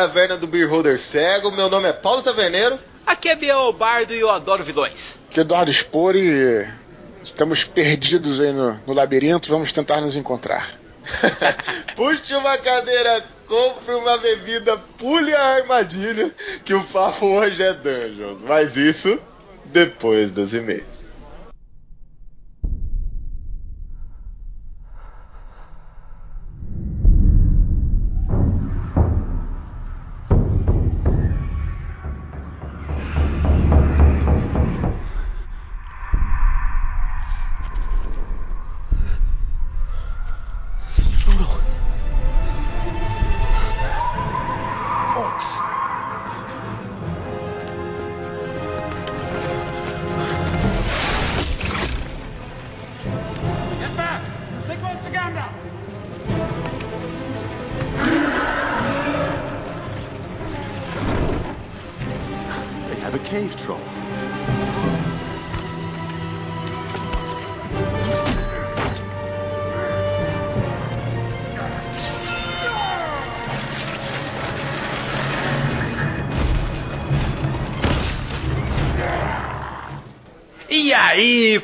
Taverna do Beer Holder Cego. Meu nome é Paulo Taverneiro. Aqui é Biel Bardo e eu adoro vilões. Aqui é Eduardo Spor e estamos perdidos aí no, no labirinto, vamos tentar nos encontrar. Puxe uma cadeira, compre uma bebida, pule a armadilha, que o papo hoje é Dungeons. Mas isso depois dos e-mails.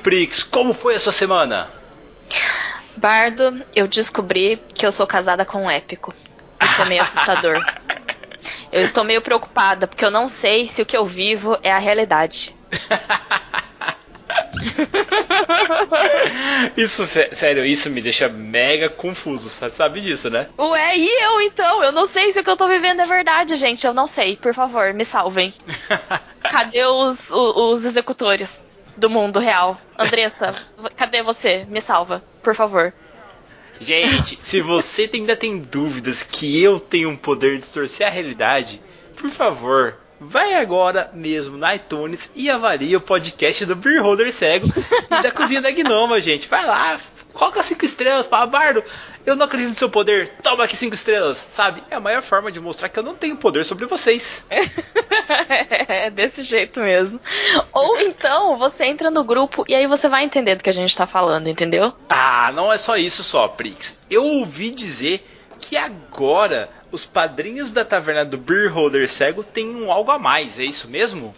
Prix, como foi essa semana? Bardo, eu descobri que eu sou casada com um épico. Isso é meio assustador. Eu estou meio preocupada, porque eu não sei se o que eu vivo é a realidade. isso, sério, isso me deixa mega confuso, você sabe disso, né? Ué, e eu então? Eu não sei se o que eu tô vivendo é verdade, gente. Eu não sei. Por favor, me salvem. Cadê os, os, os executores? Do mundo real. Andressa, cadê você? Me salva, por favor. Gente, se você ainda tem dúvidas que eu tenho um poder de distorcer a realidade, por favor, vai agora mesmo na iTunes e avalie o podcast do Beer Holder Cego e da Cozinha da Gnoma, gente. Vai lá, coloca cinco estrelas, fala, Bardo, eu não acredito no seu poder, toma aqui cinco estrelas, sabe? É a maior forma de mostrar que eu não tenho poder sobre vocês. é desse jeito mesmo. Ou então você entra no grupo e aí você vai entender do que a gente tá falando, entendeu? Ah, não é só isso só, Prix. Eu ouvi dizer que agora os padrinhos da taverna do Beer Holder Cego têm um algo a mais, é isso mesmo?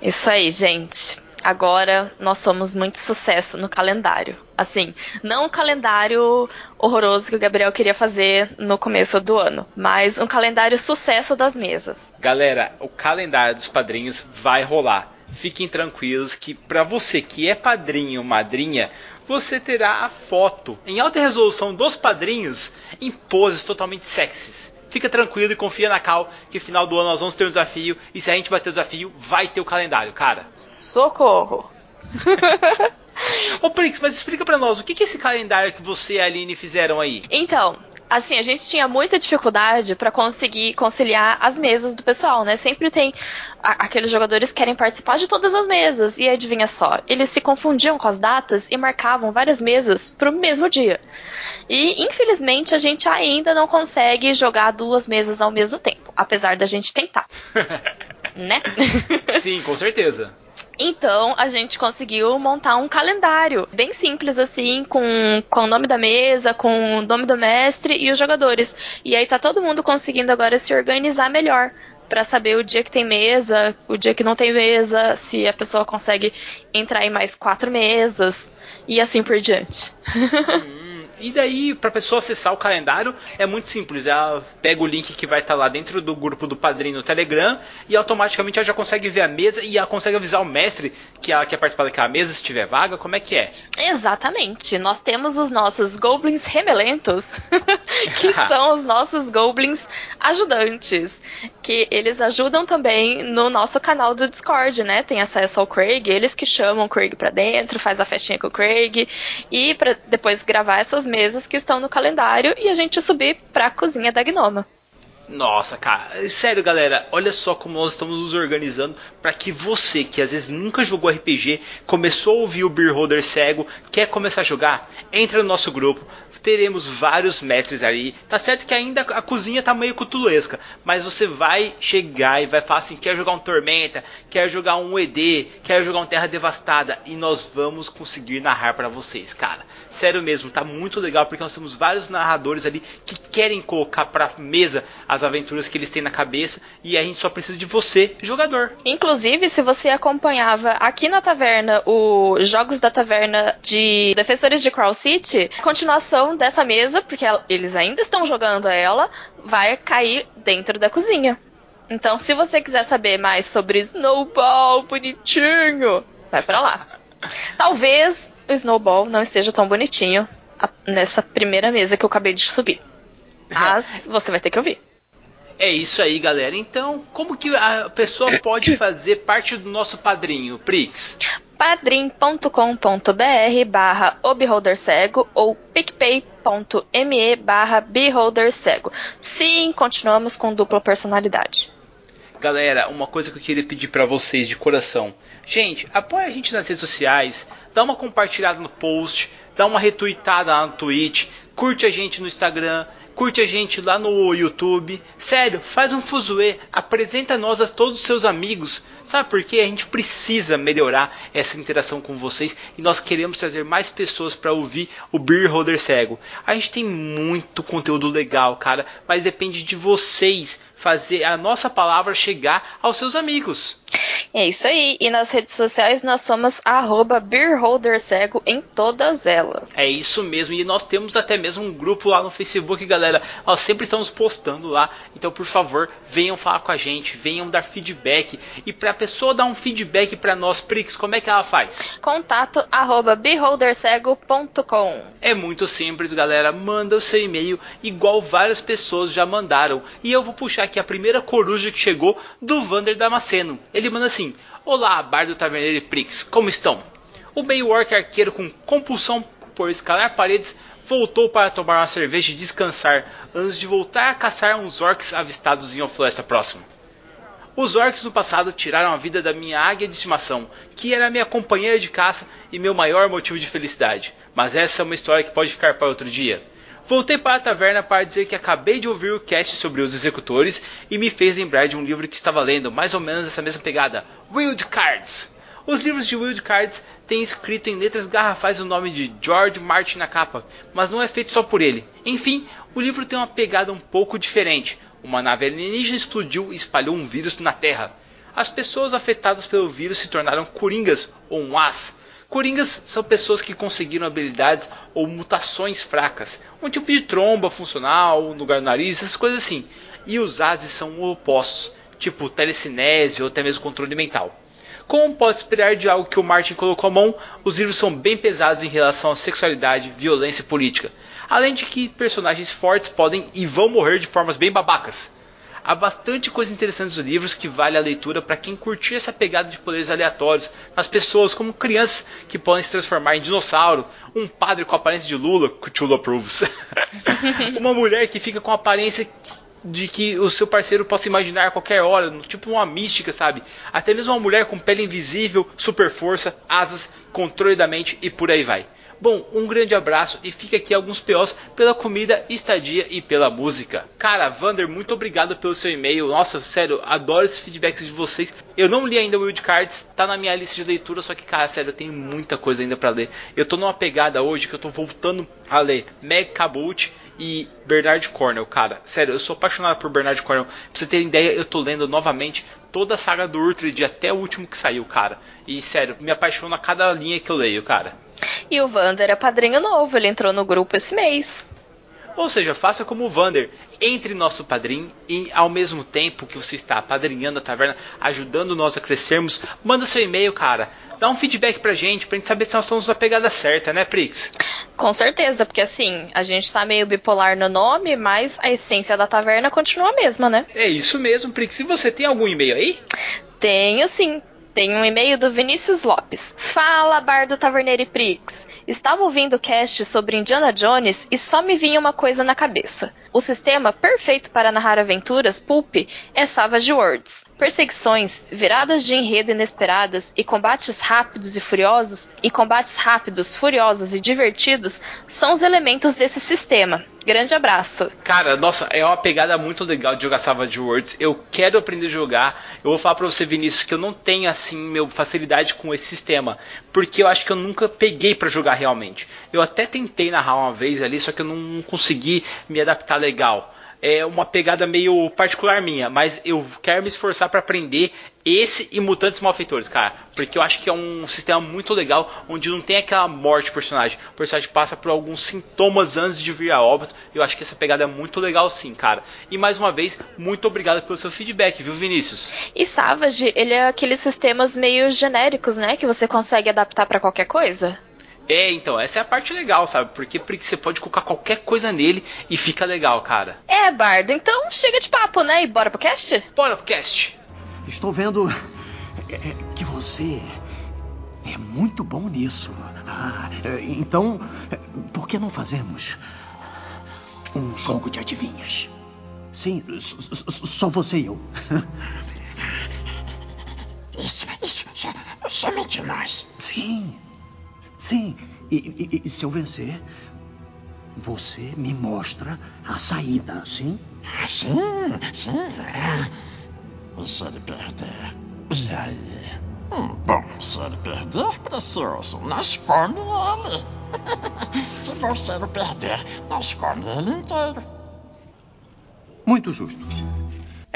Isso aí, gente agora nós somos muito sucesso no calendário. Assim, não o calendário horroroso que o Gabriel queria fazer no começo do ano, mas um calendário sucesso das mesas. Galera, o calendário dos padrinhos vai rolar. Fiquem tranquilos que para você que é padrinho ou madrinha, você terá a foto em alta resolução dos padrinhos em poses totalmente sexys fica tranquilo e confia na Cal que final do ano nós vamos ter um desafio e se a gente bater o desafio, vai ter o calendário, cara. Socorro! Ô Prix, mas explica para nós, o que é esse calendário que você e a Aline fizeram aí? Então, assim, a gente tinha muita dificuldade para conseguir conciliar as mesas do pessoal, né? Sempre tem a, aqueles jogadores que querem participar de todas as mesas. E adivinha só, eles se confundiam com as datas e marcavam várias mesas pro mesmo dia. E infelizmente a gente ainda não consegue jogar duas mesas ao mesmo tempo, apesar da gente tentar. né? Sim, com certeza. Então a gente conseguiu montar um calendário bem simples assim, com, com o nome da mesa, com o nome do mestre e os jogadores. E aí tá todo mundo conseguindo agora se organizar melhor para saber o dia que tem mesa, o dia que não tem mesa, se a pessoa consegue entrar em mais quatro mesas e assim por diante. Hum. E daí, para a pessoa acessar o calendário, é muito simples. Ela pega o link que vai estar tá lá dentro do grupo do padrinho no Telegram e automaticamente ela já consegue ver a mesa e ela consegue avisar o mestre que ela quer participar daquela mesa se tiver vaga. Como é que é? Exatamente. Nós temos os nossos goblins remelentos, que são os nossos goblins ajudantes, que eles ajudam também no nosso canal do Discord, né? Tem acesso ao Craig, eles que chamam o Craig para dentro, faz a festinha com o Craig e para depois gravar essas mesas que estão no calendário e a gente subir para a cozinha da Gnoma. Nossa, cara, sério, galera, olha só como nós estamos nos organizando para que você, que às vezes nunca jogou RPG, começou a ouvir o Beer Holder cego, quer começar a jogar, entra no nosso grupo, teremos vários mestres ali. Tá certo que ainda a cozinha tá meio cutulesca, mas você vai chegar e vai falar assim: quer jogar um Tormenta, quer jogar um ED, quer jogar um Terra Devastada, e nós vamos conseguir narrar para vocês, cara. Sério mesmo, tá muito legal porque nós temos vários narradores ali que querem colocar pra mesa as aventuras que eles têm na cabeça e a gente só precisa de você, jogador. Inclusive, se você acompanhava aqui na taverna os Jogos da Taverna de Defensores de Crow City, a continuação dessa mesa, porque eles ainda estão jogando ela, vai cair dentro da cozinha. Então, se você quiser saber mais sobre Snowball bonitinho, vai para lá. Talvez o Snowball não esteja tão bonitinho nessa primeira mesa que eu acabei de subir. Mas você vai ter que ouvir. É isso aí, galera. Então, como que a pessoa pode fazer parte do nosso padrinho, Prix? padrim.com.br barra cego ou picpay.me barra cego. Sim, continuamos com dupla personalidade. Galera, uma coisa que eu queria pedir para vocês de coração. Gente, apoia a gente nas redes sociais, dá uma compartilhada no post, dá uma retweetada lá no Twitch, curte a gente no Instagram, curte a gente lá no YouTube. Sério, faz um fuzuê, apresenta nós a todos os seus amigos. Sabe por quê? A gente precisa melhorar essa interação com vocês e nós queremos trazer mais pessoas para ouvir o Beer Holder Cego. A gente tem muito conteúdo legal, cara, mas depende de vocês fazer a nossa palavra chegar aos seus amigos. É isso aí. E nas redes sociais nós somos BeerHolderCego em todas elas. É isso mesmo. E nós temos até mesmo um grupo lá no Facebook, galera. Nós sempre estamos postando lá. Então, por favor, venham falar com a gente, venham dar feedback. E para a pessoa dar um feedback para nós, Prix, como é que ela faz? Contato arroba beholdercego.com É muito simples, galera. Manda o seu e-mail, igual várias pessoas já mandaram. E eu vou puxar aqui a primeira coruja que chegou do Vander Damasceno. Ele manda assim: Olá, Bardo Taverneiro e Prix, como estão? O orc arqueiro com compulsão por escalar paredes voltou para tomar uma cerveja e descansar antes de voltar a caçar uns orcs avistados em uma floresta próxima. Os orcs no passado tiraram a vida da minha águia de estimação, que era minha companheira de caça e meu maior motivo de felicidade. Mas essa é uma história que pode ficar para outro dia. Voltei para a taverna para dizer que acabei de ouvir o cast sobre os executores e me fez lembrar de um livro que estava lendo, mais ou menos essa mesma pegada, Wild Cards. Os livros de Wild Cards têm escrito em letras garrafais o nome de George Martin na capa, mas não é feito só por ele. Enfim, o livro tem uma pegada um pouco diferente. Uma nave alienígena explodiu e espalhou um vírus na Terra. As pessoas afetadas pelo vírus se tornaram coringas ou um as Coringas são pessoas que conseguiram habilidades ou mutações fracas, um tipo de tromba funcional, no lugar do nariz, essas coisas assim. E os ases são opostos, tipo telecinese ou até mesmo controle mental. Como pode esperar de algo que o Martin colocou à mão, os livros são bem pesados em relação à sexualidade, violência e política. Além de que personagens fortes podem e vão morrer de formas bem babacas. Há bastante coisa interessante nos livros que vale a leitura para quem curtir essa pegada de poderes aleatórios nas pessoas, como crianças que podem se transformar em dinossauro, um padre com a aparência de Lula, Cthulhu approves, uma mulher que fica com a aparência de que o seu parceiro possa imaginar a qualquer hora, tipo uma mística, sabe? Até mesmo uma mulher com pele invisível, super força, asas, controle da mente e por aí vai. Bom, um grande abraço e fica aqui alguns POs pela comida, estadia e pela música. Cara, Vander, muito obrigado pelo seu e-mail. Nossa, sério, adoro esses feedbacks de vocês. Eu não li ainda o Wild Cards, tá na minha lista de leitura, só que, cara, sério, eu tenho muita coisa ainda para ler. Eu tô numa pegada hoje que eu tô voltando a ler Meg Cabot e Bernard Cornell, cara. Sério, eu sou apaixonado por Bernard Cornell. Pra você ter ideia, eu tô lendo novamente toda a saga do Urtrid até o último que saiu, cara. E sério, me apaixona a cada linha que eu leio, cara. E o Vander é padrinho novo, ele entrou no grupo esse mês. Ou seja, faça como o Vander, entre nosso padrinho e ao mesmo tempo que você está padrinhando a taverna, ajudando nós a crescermos, manda seu e-mail, cara. Dá um feedback pra gente, pra gente saber se nós estamos na pegada certa, né, Prix? Com certeza, porque assim, a gente tá meio bipolar no nome, mas a essência da taverna continua a mesma, né? É isso mesmo, Prix. E você tem algum e-mail aí? Tenho sim. Tem um e-mail do Vinícius Lopes. Fala, Bardo Taverneiro e Prix. Estava ouvindo o cast sobre Indiana Jones e só me vinha uma coisa na cabeça. O sistema perfeito para narrar aventuras pulp é Savage Worlds. Perseguições, viradas de enredo inesperadas e combates rápidos e furiosos, e combates rápidos, furiosos e divertidos são os elementos desse sistema. Grande abraço. Cara, nossa, é uma pegada muito legal de jogar Savage Worlds. Eu quero aprender a jogar. Eu vou falar pra você, Vinícius, que eu não tenho assim, meu, facilidade com esse sistema. Porque eu acho que eu nunca peguei para jogar realmente. Eu até tentei narrar uma vez ali, só que eu não consegui me adaptar legal é uma pegada meio particular minha, mas eu quero me esforçar para aprender esse e Mutantes Malfeitores, cara, porque eu acho que é um sistema muito legal, onde não tem aquela morte do personagem. O personagem passa por alguns sintomas antes de vir a óbito. Eu acho que essa pegada é muito legal sim, cara. E mais uma vez, muito obrigado pelo seu feedback, viu, Vinícius? E Savage, ele é aqueles sistemas meio genéricos, né, que você consegue adaptar para qualquer coisa? É, então, essa é a parte legal, sabe? Porque você pode colocar qualquer coisa nele e fica legal, cara. É, Bardo, então chega de papo, né? E bora pro cast? Bora pro cast. Estou vendo é, é, que você é muito bom nisso. Ah, é, então, por que não fazemos um jogo de adivinhas? Sim, só você e eu. Isso, isso, somente nós. Sim. Sim, e, e, e, se eu vencer, você me mostra a saída, sim? Ah, sim, sim. E aí? Hum, bom, perder, precioso, nós come ele. se você não perder, nós come ele inteiro. Muito justo.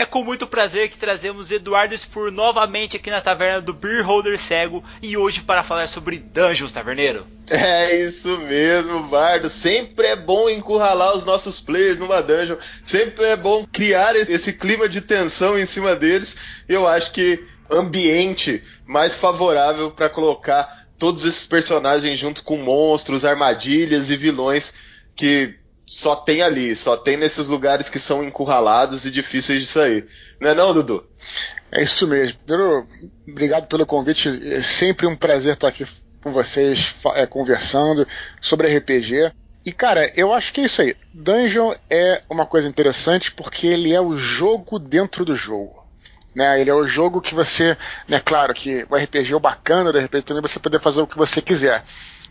É com muito prazer que trazemos Eduardo Spur novamente aqui na taverna do Beer Holder Cego e hoje para falar sobre Dungeons, taverneiro. É isso mesmo, Bardo. Sempre é bom encurralar os nossos players numa dungeon. Sempre é bom criar esse clima de tensão em cima deles. Eu acho que ambiente mais favorável para colocar todos esses personagens junto com monstros, armadilhas e vilões que só tem ali, só tem nesses lugares que são encurralados e difíceis de sair. Não é não, Dudu? É isso mesmo. Primeiro, obrigado pelo convite. É sempre um prazer estar aqui com vocês é, conversando sobre RPG. E cara, eu acho que é isso aí. Dungeon é uma coisa interessante porque ele é o jogo dentro do jogo. Né, ele é o jogo que você, né, claro que o RPG é o bacana, de repente também você poder fazer o que você quiser.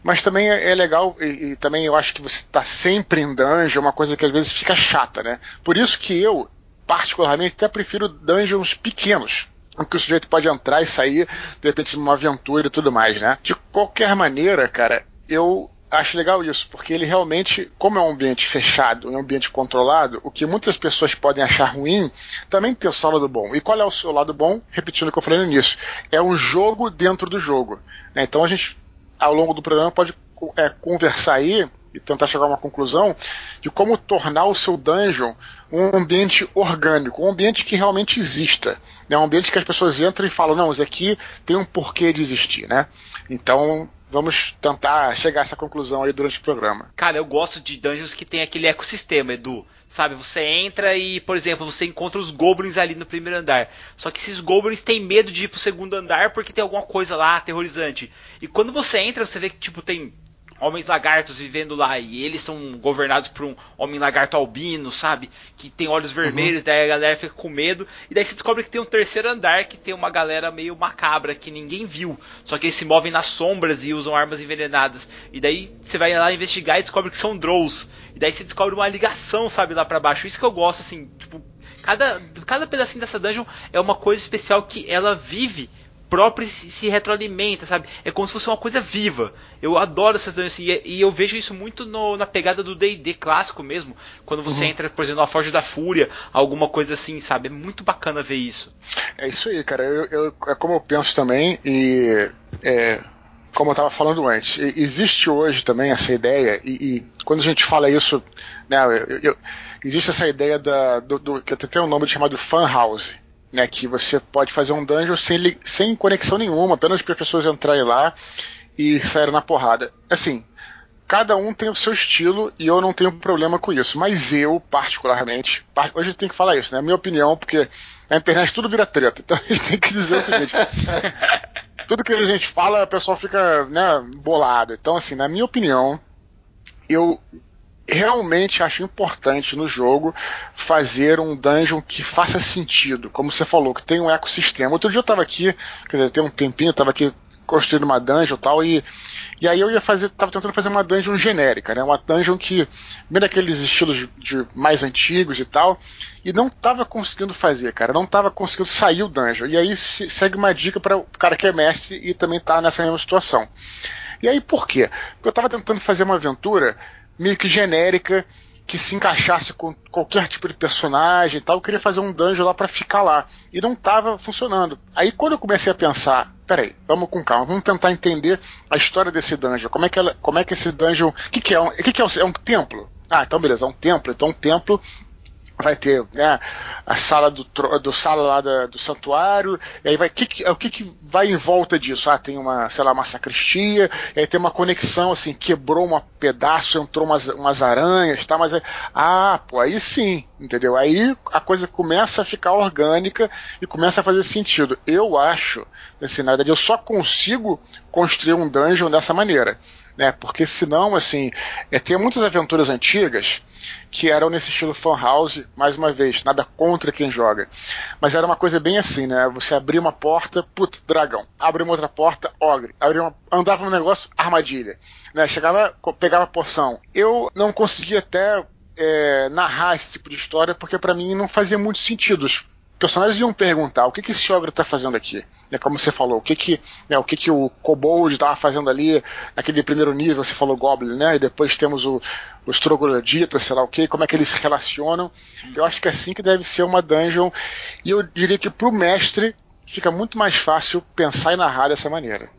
Mas também é, é legal, e, e, também eu acho que você está sempre em dungeon, é uma coisa que às vezes fica chata, né? Por isso que eu, particularmente, até prefiro dungeons pequenos. Em que o sujeito pode entrar e sair, de repente, numa aventura e tudo mais, né? De qualquer maneira, cara, eu acho legal isso, porque ele realmente, como é um ambiente fechado, um ambiente controlado, o que muitas pessoas podem achar ruim, também tem o seu lado bom. E qual é o seu lado bom? Repetindo o que eu falei no início, é um jogo dentro do jogo. Né? Então a gente ao longo do programa pode é, conversar aí e tentar chegar a uma conclusão de como tornar o seu dungeon um ambiente orgânico, um ambiente que realmente exista. É um ambiente que as pessoas entram e falam, não, isso aqui tem um porquê de existir, né? Então, vamos tentar chegar a essa conclusão aí durante o programa. Cara, eu gosto de dungeons que tem aquele ecossistema, Edu. Sabe, você entra e, por exemplo, você encontra os goblins ali no primeiro andar. Só que esses goblins têm medo de ir pro segundo andar porque tem alguma coisa lá aterrorizante. E quando você entra, você vê que tipo tem homens lagartos vivendo lá e eles são governados por um homem lagarto albino, sabe? Que tem olhos vermelhos, uhum. daí a galera fica com medo. E daí você descobre que tem um terceiro andar que tem uma galera meio macabra que ninguém viu. Só que eles se movem nas sombras e usam armas envenenadas. E daí você vai lá investigar e descobre que são Drows. E daí você descobre uma ligação, sabe, lá para baixo. Isso que eu gosto, assim, tipo, cada, cada pedacinho dessa dungeon é uma coisa especial que ela vive própria se, se, retroalimenta, sabe? É como se fosse uma coisa viva. Eu adoro essas dungeons assim, e, e eu vejo isso muito no, na pegada do D&D clássico mesmo, quando você uhum. entra, por exemplo, na Forja da Fúria, alguma coisa assim, sabe? É muito bacana ver isso. É isso aí, cara. Eu, eu é como eu penso também e é, como eu estava falando antes, existe hoje também essa ideia e, e quando a gente fala isso, né? Eu, existe essa ideia da, do, do que tem um nome chamado fan house né, que você pode fazer um dungeon sem, sem conexão nenhuma, apenas para as pessoas entrarem lá e saírem na porrada. Assim, cada um tem o seu estilo e eu não tenho problema com isso. Mas eu, particularmente, hoje tem que falar isso, né? Minha opinião, porque na internet tudo vira treta. Então a gente tem que dizer o seguinte: tudo que a gente fala, o pessoal fica né, bolado. Então, assim, na minha opinião, eu realmente acho importante no jogo fazer um dungeon que faça sentido, como você falou, que tem um ecossistema. Outro dia eu estava aqui, quer dizer, tem um tempinho, eu estava aqui construindo uma dungeon e tal, e, e aí eu ia fazer, tava tentando fazer uma dungeon genérica, né? Uma dungeon que, bem daqueles estilos de mais antigos e tal, e não tava conseguindo fazer, cara, não tava conseguindo sair o dungeon. E aí segue uma dica para o cara que é mestre e também tá nessa mesma situação. E aí por quê? Porque eu tava tentando fazer uma aventura meio que genérica que se encaixasse com qualquer tipo de personagem e tal. Eu queria fazer um dungeon lá para ficar lá. E não estava funcionando. Aí quando eu comecei a pensar, peraí, vamos com calma, vamos tentar entender a história desse dungeon. Como é que, ela, como é que esse dungeon. O que, que é? O que, que é, um, é um templo? Ah, então beleza, é um templo. Então um templo vai ter né, a sala do, do sala lá da, do santuário, e aí vai que, o que, que vai em volta disso? Ah, tem uma, sei lá, uma sacristia, e aí tem uma conexão assim, quebrou um pedaço, entrou umas, umas aranhas, tá? Mas é, ah, pô, aí sim, entendeu? Aí a coisa começa a ficar orgânica e começa a fazer sentido. Eu acho, assim, na eu só consigo construir um dungeon dessa maneira né? Porque senão, assim, é, tem muitas aventuras antigas que eram nesse estilo fan house, mais uma vez, nada contra quem joga. Mas era uma coisa bem assim, né? Você abria uma porta, puta, dragão. Abre uma outra porta, ogre. Abria uma, andava no negócio, armadilha. Né? Chegava, pegava porção. Eu não conseguia até é, narrar esse tipo de história porque para mim não fazia muito sentido personagens iam perguntar o que, que esse ogro está fazendo aqui. É como você falou, o que que, né, o que, que o Kobold estava fazendo ali naquele primeiro nível, você falou Goblin, né? E depois temos o, os Trogloditas, sei lá o que, como é que eles se relacionam. Eu acho que é assim que deve ser uma dungeon. E eu diria que para o mestre fica muito mais fácil pensar e narrar dessa maneira.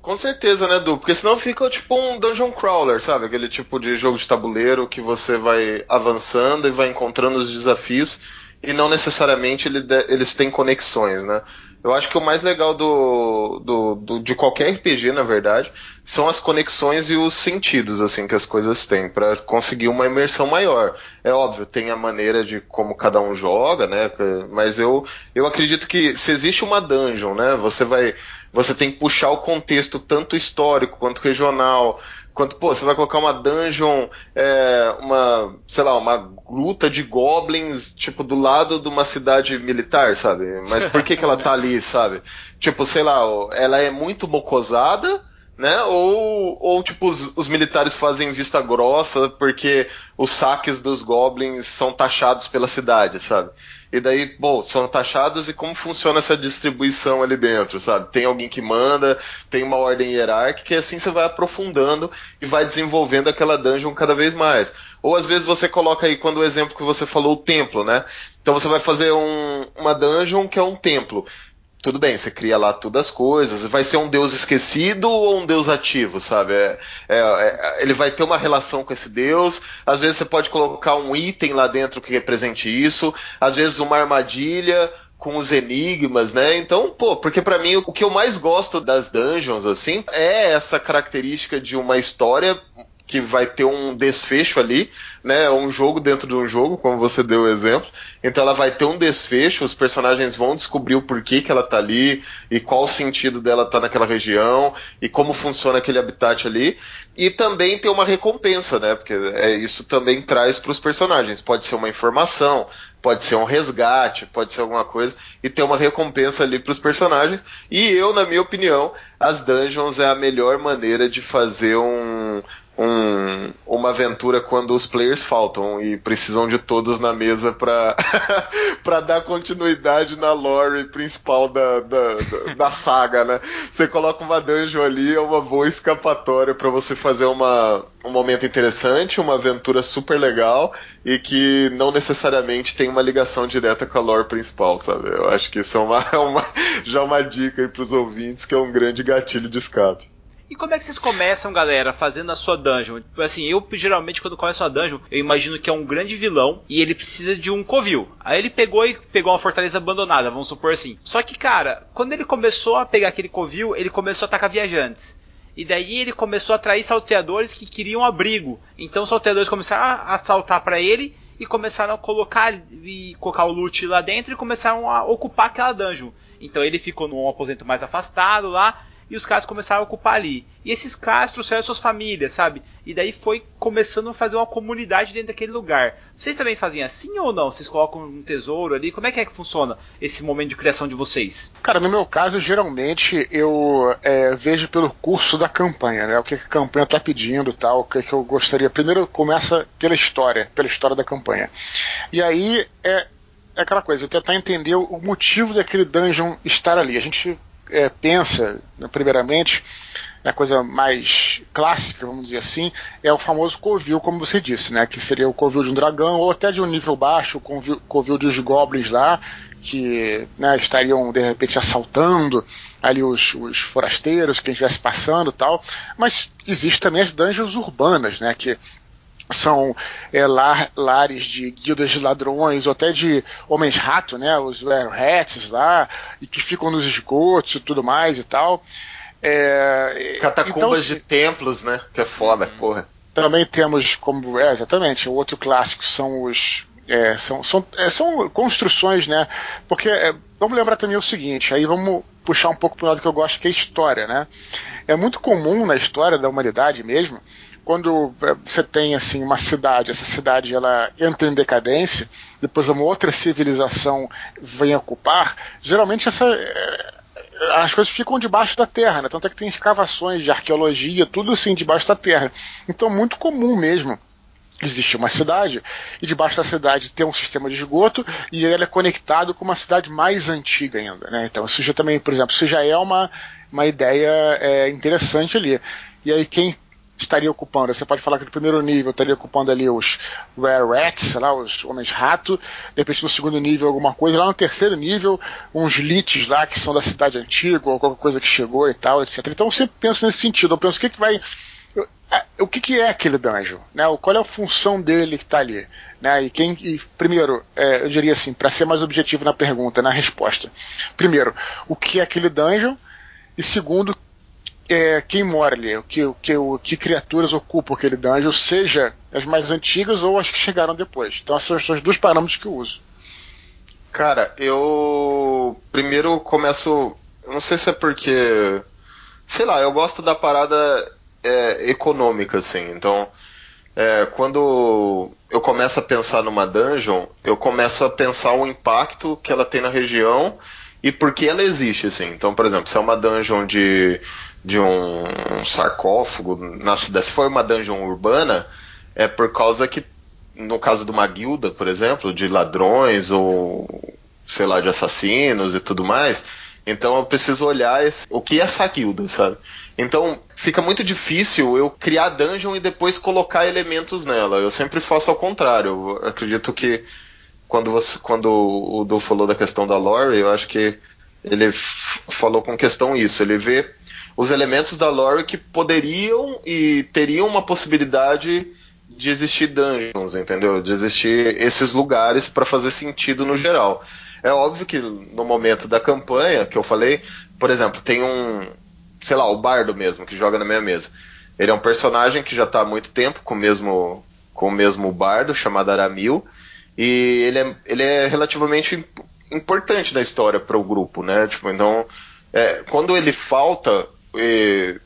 Com certeza, né, Du? Porque senão fica tipo um dungeon crawler, sabe? Aquele tipo de jogo de tabuleiro que você vai avançando e vai encontrando os desafios e não necessariamente ele de, eles têm conexões, né? Eu acho que o mais legal do, do, do, de qualquer RPG, na verdade, são as conexões e os sentidos assim que as coisas têm para conseguir uma imersão maior. É óbvio, tem a maneira de como cada um joga, né? Mas eu, eu acredito que se existe uma dungeon, né? Você vai você tem que puxar o contexto tanto histórico quanto regional, quanto, pô, você vai colocar uma dungeon, é, uma, sei lá, uma gruta de goblins, tipo, do lado de uma cidade militar, sabe? Mas por que, que ela tá ali, sabe? Tipo, sei lá, ela é muito mocosada, né? Ou, ou tipo, os, os, militares fazem vista grossa porque os saques dos goblins são taxados pela cidade, sabe? E daí, bom, são taxados e como funciona essa distribuição ali dentro, sabe? Tem alguém que manda, tem uma ordem hierárquica e assim você vai aprofundando e vai desenvolvendo aquela dungeon cada vez mais. Ou às vezes você coloca aí, quando o exemplo que você falou, o templo, né? Então você vai fazer um, uma dungeon que é um templo tudo bem, você cria lá todas as coisas, vai ser um deus esquecido ou um deus ativo, sabe? É, é, é, ele vai ter uma relação com esse deus, às vezes você pode colocar um item lá dentro que represente isso, às vezes uma armadilha com os enigmas, né? Então, pô, porque para mim o que eu mais gosto das dungeons, assim, é essa característica de uma história que vai ter um desfecho ali, né? Um jogo dentro de um jogo, como você deu o exemplo. Então ela vai ter um desfecho, os personagens vão descobrir o porquê que ela tá ali e qual o sentido dela tá naquela região e como funciona aquele habitat ali. E também tem uma recompensa, né? Porque é, isso também traz para os personagens. Pode ser uma informação, pode ser um resgate, pode ser alguma coisa, e ter uma recompensa ali para os personagens. E eu, na minha opinião, as dungeons é a melhor maneira de fazer um, um, uma aventura quando os players faltam e precisam de todos na mesa para para dar continuidade na lore principal da, da, da, saga, né? Você coloca uma dungeon ali, é uma boa escapatória para você fazer uma, um momento interessante, uma aventura super legal e que não necessariamente tem uma ligação direta com a lore principal, sabe? Eu acho que isso é uma, uma já uma dica aí pros ouvintes que é um grande gatilho de escape. E como é que vocês começam, galera, fazendo a sua dungeon? Assim, eu geralmente quando começo a dungeon, eu imagino que é um grande vilão e ele precisa de um covil. Aí ele pegou e pegou uma fortaleza abandonada, vamos supor assim. Só que, cara, quando ele começou a pegar aquele covil, ele começou a atacar viajantes. E daí ele começou a atrair salteadores que queriam abrigo. Então os salteadores começaram a saltar para ele e começaram a colocar e colocar o loot lá dentro e começaram a ocupar aquela dungeon. Então ele ficou num aposento mais afastado lá e os caras começaram a ocupar ali. E esses caras trouxeram suas famílias, sabe? E daí foi começando a fazer uma comunidade dentro daquele lugar. Vocês também fazem assim ou não? Vocês colocam um tesouro ali? Como é que é que funciona esse momento de criação de vocês? Cara, no meu caso, geralmente eu é, vejo pelo curso da campanha, né? O que a campanha tá pedindo tal, o que, que eu gostaria. Primeiro começa pela história, pela história da campanha. E aí é, é aquela coisa, eu tentar entender o motivo daquele dungeon estar ali. A gente é, pensa, né, primeiramente, a coisa mais clássica, vamos dizer assim, é o famoso covil, como você disse, né? Que seria o covil de um dragão, ou até de um nível baixo, o covil, covil dos goblins lá, que né, estariam de repente assaltando ali os, os forasteiros, quem estivesse passando tal. Mas existe também as dungeons urbanas, né? Que são é, lar, lares de guildas de ladrões, ou até de homens-rato, né, os rats lá, e que ficam nos esgotos e tudo mais e tal. É, Catacumbas então, de templos, né, que é foda, uhum. porra. Também temos como, é, exatamente, o outro clássico são os é, são, são, é, são construções, né? Porque é, vamos lembrar também o seguinte, aí vamos puxar um pouco para o lado que eu gosto, que é história, né? É muito comum na história da humanidade mesmo quando é, você tem assim uma cidade, essa cidade ela entra em decadência, depois uma outra civilização vem ocupar, geralmente essa as coisas ficam debaixo da terra, né? Tanto é que tem escavações de arqueologia, tudo assim debaixo da terra. Então muito comum mesmo existe uma cidade e debaixo da cidade tem um sistema de esgoto e ele é conectado com uma cidade mais antiga ainda, né? Então isso já também, por exemplo, isso já é uma, uma ideia é, interessante ali. E aí quem estaria ocupando. Você pode falar que no primeiro nível estaria ocupando ali os Rare Rats, lá, os Homens-Rato, de repente no segundo nível alguma coisa, lá no terceiro nível, uns Lites lá que são da cidade antiga, ou qualquer coisa que chegou e tal, etc. Então eu sempre penso nesse sentido, eu penso o que, que vai. O que, que é aquele dungeon? Né? Qual é a função dele que está ali? Né? E quem, e, primeiro, é, eu diria assim, para ser mais objetivo na pergunta, na resposta. Primeiro, o que é aquele dungeon? E segundo, é, quem mora ali, que, que, que criaturas ocupam aquele dungeon, seja as mais antigas ou as que chegaram depois. Então, esses são os dois parâmetros que eu uso. Cara, eu primeiro começo. Não sei se é porque. Sei lá, eu gosto da parada é, econômica, assim. Então, é, quando eu começo a pensar numa dungeon, eu começo a pensar o impacto que ela tem na região e por que ela existe, assim. Então, por exemplo, se é uma dungeon de de um sarcófago na cidade, se for uma dungeon urbana, é por causa que, no caso de uma guilda, por exemplo, de ladrões ou sei lá, de assassinos e tudo mais, então eu preciso olhar esse, o que é essa guilda, sabe? Então fica muito difícil eu criar dungeon e depois colocar elementos nela. Eu sempre faço ao contrário. Eu acredito que quando, você, quando o Du falou da questão da lore, eu acho que ele falou com questão isso. Ele vê os elementos da lore que poderiam e teriam uma possibilidade de existir dungeons, entendeu? De existir esses lugares para fazer sentido no geral. É óbvio que no momento da campanha que eu falei, por exemplo, tem um, sei lá, o Bardo mesmo que joga na minha mesa. Ele é um personagem que já está há muito tempo com o mesmo com o mesmo bardo chamado Aramil e ele é, ele é relativamente importante na história para o grupo, né? Tipo, então, é, quando ele falta,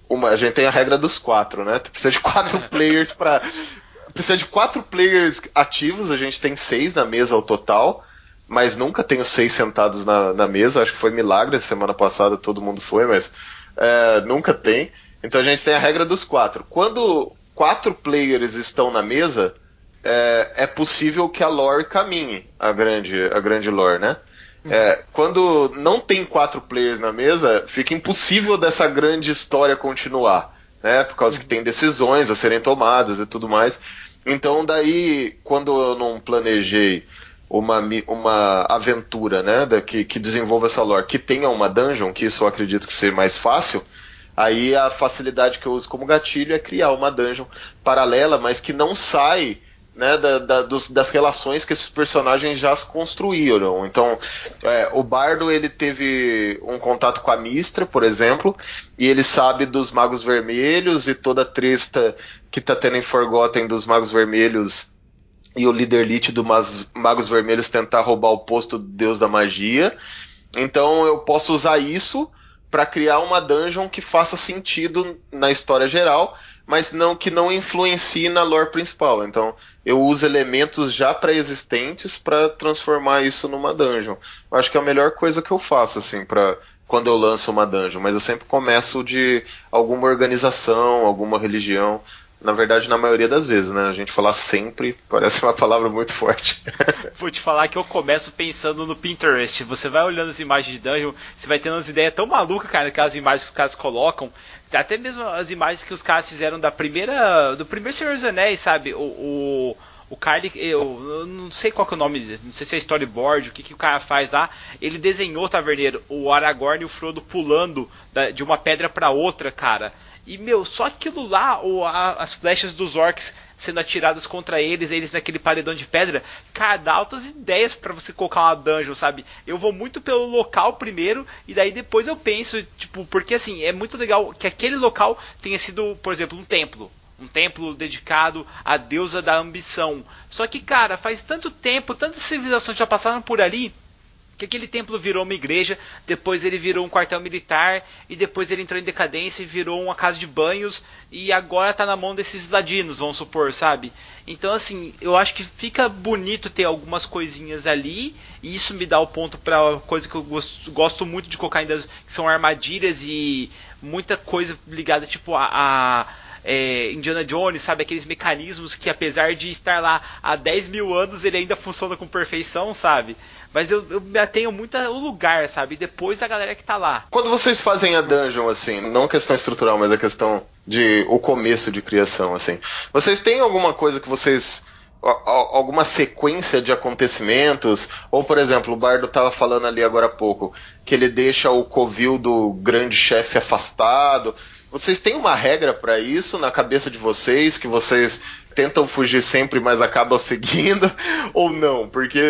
uma, a gente tem a regra dos quatro, né? Precisa de quatro players para precisa de quatro players ativos. A gente tem seis na mesa ao total, mas nunca tenho seis sentados na, na mesa. Acho que foi milagre semana passada, todo mundo foi, mas é, nunca tem. Então a gente tem a regra dos quatro. Quando quatro players estão na mesa, é, é possível que a lore caminhe, a grande, a grande lore, né? É, quando não tem quatro players na mesa, fica impossível dessa grande história continuar, né? Por causa que tem decisões a serem tomadas e tudo mais. Então daí, quando eu não planejei uma, uma aventura, né, da, que, que desenvolva essa lore, que tenha uma dungeon, que isso eu acredito que seja mais fácil, aí a facilidade que eu uso como gatilho é criar uma dungeon paralela, mas que não sai né, da, da, dos, das relações que esses personagens já construíram. Então, é, o Bardo ele teve um contato com a Mistra, por exemplo, e ele sabe dos Magos Vermelhos e toda a treta que tá tendo em Forgotten dos Magos Vermelhos e o líder elite do Magos, Magos Vermelhos tentar roubar o posto do Deus da Magia. Então, eu posso usar isso para criar uma dungeon que faça sentido na história geral, mas não que não influencie na lore principal. Então, eu uso elementos já pré-existentes para transformar isso numa dungeon. Eu acho que é a melhor coisa que eu faço assim para quando eu lanço uma dungeon, mas eu sempre começo de alguma organização, alguma religião. Na verdade, na maioria das vezes, né? A gente falar sempre parece uma palavra muito forte. Vou te falar que eu começo pensando no Pinterest. Você vai olhando as imagens de dungeon, você vai tendo umas ideias tão malucas, cara, aquelas imagens que os caras colocam. Até mesmo as imagens que os caras fizeram da primeira. do primeiro Senhor dos Anéis, sabe? O. o o Carly, eu, eu, não sei qual é o nome, não sei se é storyboard, o que, que o cara faz lá. Ele desenhou, Taverneiro, o Aragorn e o Frodo pulando da, de uma pedra para outra, cara. E, meu, só aquilo lá, ou a, as flechas dos orcs sendo atiradas contra eles, eles naquele paredão de pedra, cara, dá altas ideias para você colocar uma dungeon, sabe? Eu vou muito pelo local primeiro, e daí depois eu penso, tipo, porque assim, é muito legal que aquele local tenha sido, por exemplo, um templo. Um templo dedicado à deusa da ambição. Só que, cara, faz tanto tempo, tantas civilizações já passaram por ali, que aquele templo virou uma igreja, depois ele virou um quartel militar, e depois ele entrou em decadência e virou uma casa de banhos, e agora tá na mão desses ladinos, vamos supor, sabe? Então, assim, eu acho que fica bonito ter algumas coisinhas ali, e isso me dá o ponto para coisa que eu gosto, gosto, muito de colocar ainda, que são armadilhas e muita coisa ligada, tipo, a, a é, Indiana Jones, sabe? Aqueles mecanismos que, apesar de estar lá há 10 mil anos, ele ainda funciona com perfeição, sabe? Mas eu, eu me atenho muito ao lugar, sabe? Depois da galera que tá lá. Quando vocês fazem a dungeon, assim, não a questão estrutural, mas a questão de o começo de criação, assim, vocês têm alguma coisa que vocês alguma sequência de acontecimentos, ou por exemplo, o Bardo estava falando ali agora há pouco, que ele deixa o covil do grande chefe afastado. Vocês têm uma regra para isso na cabeça de vocês, que vocês tentam fugir sempre, mas acabam seguindo, ou não? Porque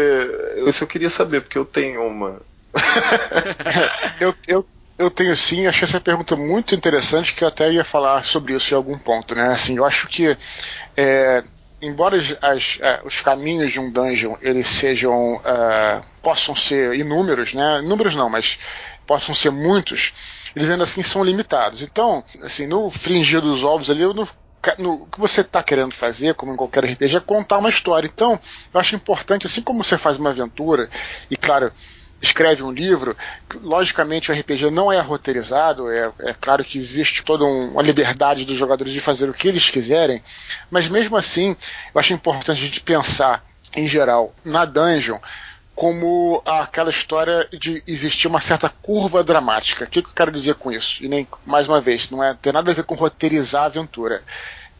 isso eu queria saber, porque eu tenho uma. eu, eu, eu tenho sim, achei essa pergunta muito interessante, que eu até ia falar sobre isso em algum ponto, né? Assim, eu acho que é, embora as, as, é, os caminhos de um dungeon eles sejam uh, possam ser inúmeros, né? Inúmeros não, mas possam ser muitos, eles ainda assim são limitados. Então, assim, no fringir dos ovos ali, eu não no, o que você está querendo fazer, como em qualquer RPG, é contar uma história. Então, eu acho importante, assim como você faz uma aventura, e claro, escreve um livro, logicamente o RPG não é roteirizado, é, é claro que existe toda um, uma liberdade dos jogadores de fazer o que eles quiserem, mas mesmo assim, eu acho importante a gente pensar, em geral, na dungeon, como aquela história de existir uma certa curva dramática. O que, que eu quero dizer com isso? E nem, mais uma vez, não é, tem nada a ver com roteirizar a aventura.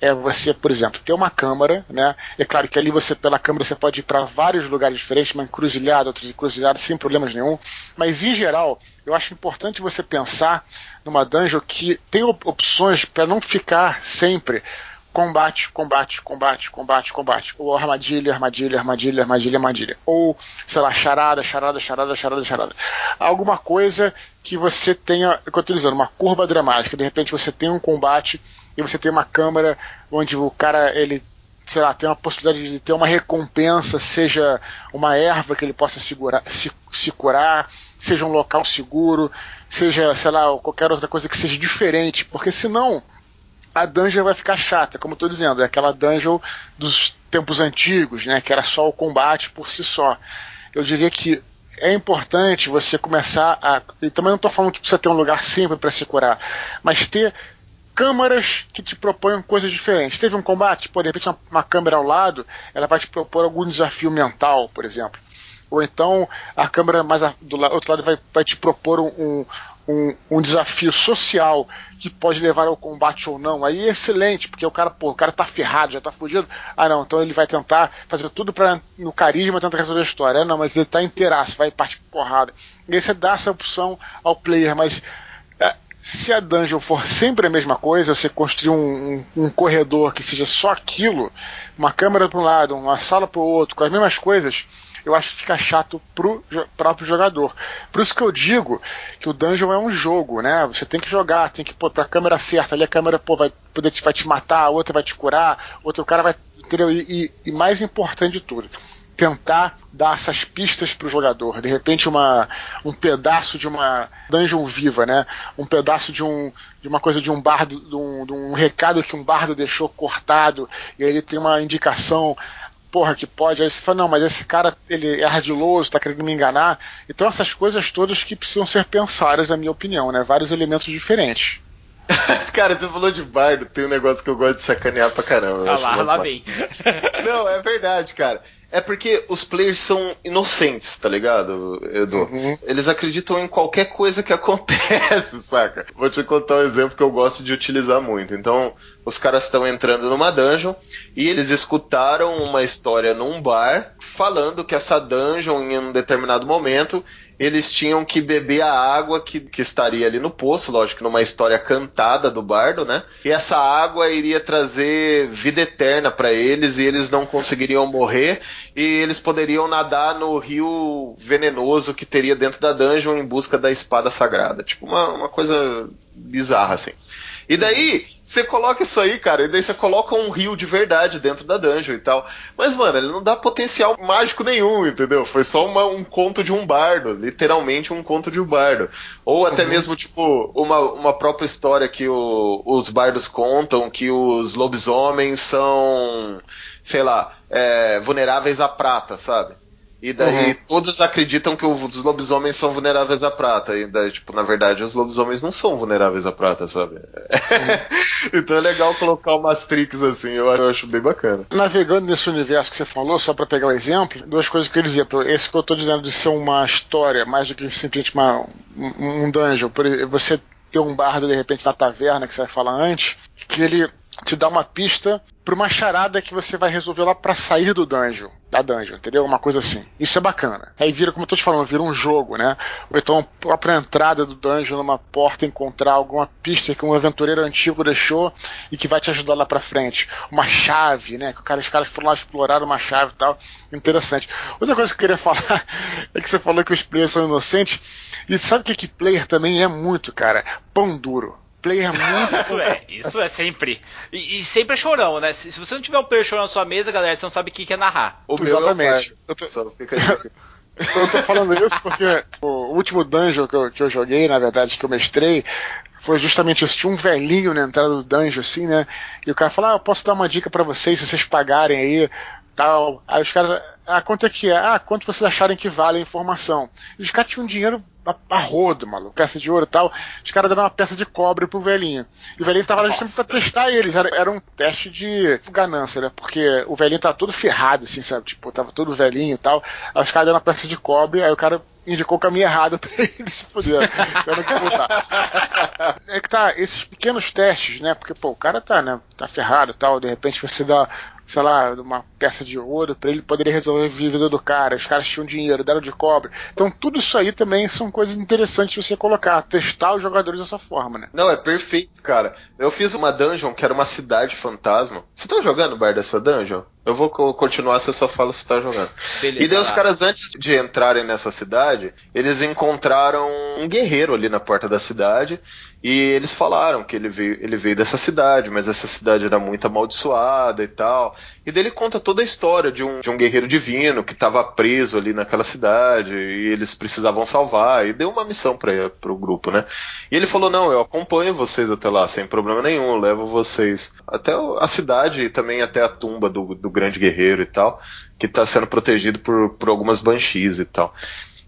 É você, por exemplo, ter uma câmara, né? É claro que ali você, pela câmara, você pode ir para vários lugares diferentes, uma encruzilhada, outras encruzilhadas, sem problemas nenhum. Mas, em geral, eu acho importante você pensar numa dungeon que tem opções para não ficar sempre combate, combate, combate, combate, combate. Ou armadilha, armadilha, armadilha, armadilha, armadilha. Ou, sei lá, charada, charada, charada, charada, charada. Alguma coisa que você tenha, que eu estou dizendo, uma curva dramática. De repente você tem um combate e você tem uma câmera onde o cara, ele sei lá, tem uma possibilidade de ter uma recompensa, seja uma erva que ele possa segurar, se, se curar, seja um local seguro, seja, sei lá, qualquer outra coisa que seja diferente, porque senão a dungeon vai ficar chata, como eu tô dizendo, é aquela dungeon dos tempos antigos, né, que era só o combate por si só. Eu diria que é importante você começar a. E também não estou falando que precisa ter um lugar sempre para se curar, mas ter câmaras que te proponham coisas diferentes. Teve um combate, por de repente, uma, uma câmera ao lado, ela vai te propor algum desafio mental, por exemplo. Ou então a câmera mais do outro lado vai, vai te propor um, um, um, desafio social que pode levar ao combate ou não, aí é excelente, porque o cara, pô, o cara tá ferrado, já tá fugido. Ah, não, então ele vai tentar fazer tudo para no carisma tentar resolver a história. Ah, não, mas ele tá inteiraço, vai partir porrada. E aí você dá essa opção ao player, mas se a dungeon for sempre a mesma coisa, você construir um, um, um corredor que seja só aquilo, uma câmera para um lado, uma sala para o outro, com as mesmas coisas eu acho que fica chato pro próprio jogador. Por isso que eu digo que o dungeon é um jogo, né? Você tem que jogar, tem que pôr pra câmera certa. Ali a câmera pô, vai, poder te, vai te matar, a outra vai te curar, outro cara vai. Entendeu? E, e, e mais importante de tudo, tentar dar essas pistas para o jogador. De repente, uma, um pedaço de uma dungeon viva, né? Um pedaço de, um, de uma coisa de um bardo, de um, de um recado que um bardo deixou cortado, e aí ele tem uma indicação porra, que pode. Aí você fala, não, mas esse cara ele é ardiloso, tá querendo me enganar. Então essas coisas todas que precisam ser pensadas, na minha opinião, né? Vários elementos diferentes. cara, você falou de bardo, tem um negócio que eu gosto de sacanear pra caramba. Ah lá, lá vem. Não, é verdade, cara. É porque os players são inocentes, tá ligado, Edu? Uhum. Eles acreditam em qualquer coisa que acontece, saca? Vou te contar um exemplo que eu gosto de utilizar muito. Então, os caras estão entrando numa dungeon e eles escutaram uma história num bar falando que essa dungeon, em um determinado momento, eles tinham que beber a água que, que estaria ali no poço, lógico, numa história cantada do bardo, né? E essa água iria trazer vida eterna para eles e eles não conseguiriam morrer e eles poderiam nadar no rio venenoso que teria dentro da dungeon em busca da espada sagrada. Tipo, uma, uma coisa bizarra, assim. E daí, você coloca isso aí, cara, e daí você coloca um rio de verdade dentro da dungeon e tal. Mas, mano, ele não dá potencial mágico nenhum, entendeu? Foi só uma, um conto de um bardo, literalmente um conto de um bardo. Ou até uhum. mesmo, tipo, uma, uma própria história que o, os bardos contam, que os lobisomens são, sei lá, é, vulneráveis à prata, sabe? E daí uhum. todos acreditam que os lobisomens são vulneráveis à prata. E daí, tipo, na verdade, os lobisomens não são vulneráveis à prata, sabe? Uhum. então é legal colocar umas tricks assim, eu acho bem bacana. Navegando nesse universo que você falou, só para pegar o um exemplo, duas coisas que eu queria dizer. Esse que eu tô dizendo de ser uma história, mais do que simplesmente uma, um dungeon. Você ter um bardo de repente na taverna que você vai falar antes, que ele te dá uma pista para uma charada que você vai resolver lá para sair do dungeon, da dungeon, entendeu? Uma coisa assim. Isso é bacana. Aí vira, como eu tô te falando, vira um jogo, né? Ou então a própria entrada do dungeon numa porta encontrar alguma pista que um aventureiro antigo deixou e que vai te ajudar lá para frente. Uma chave, né? Que os caras foram lá explorar uma chave e tal. Interessante. Outra coisa que eu queria falar é que você falou que os players são inocentes. E sabe o que que player também é muito, cara? Pão duro player muito. isso é, isso é sempre. E, e, sempre é chorão, né? Se, se, você não tiver um player chorão na sua mesa, galera, você não sabe o que, que é narrar. O Exatamente. É eu tô... Só fica eu tô falando isso porque o último dungeon que eu, que eu joguei, na verdade, que eu mestrei, foi justamente isso. Tinha um velhinho na entrada do dungeon, assim, né? E o cara falou: Ah, eu posso dar uma dica para vocês se vocês pagarem aí tal. Aí os caras, ah, quanto é que é? Ah, quanto vocês acharem que vale a informação? E os caras tinham dinheiro a, a rodo, maluco, peça de ouro e tal. Os caras deram uma peça de cobre pro velhinho. E o velhinho tava lá justamente pra testar eles. Era, era um teste de ganância, né? Porque o velhinho tava todo ferrado, assim, sabe? Tipo, tava todo velhinho e tal. Aí os caras deram uma peça de cobre, aí o cara indicou o caminho errado pra ele se fuder. que É que tá, esses pequenos testes, né? Porque, pô, o cara tá, né? Tá ferrado e tal. De repente você dá sei lá, uma peça de ouro para ele poder resolver a vida do cara. Os caras tinham dinheiro, deram de cobre. Então tudo isso aí também são coisas interessantes você colocar, testar os jogadores dessa forma, né? Não, é perfeito, cara. Eu fiz uma dungeon que era uma cidade fantasma. Você tá jogando o bar dessa dungeon? Eu vou continuar, você só fala se tá jogando. Beleza, e daí os caras, antes de entrarem nessa cidade, eles encontraram um guerreiro ali na porta da cidade. E eles falaram que ele veio, ele veio dessa cidade, mas essa cidade era muito amaldiçoada e tal. E daí ele conta toda a história de um, de um guerreiro divino que estava preso ali naquela cidade e eles precisavam salvar. E deu uma missão para o grupo, né? E ele falou: Não, eu acompanho vocês até lá, sem problema nenhum, levo vocês até a cidade e também até a tumba do, do grande guerreiro e tal, que está sendo protegido por, por algumas banshees e tal.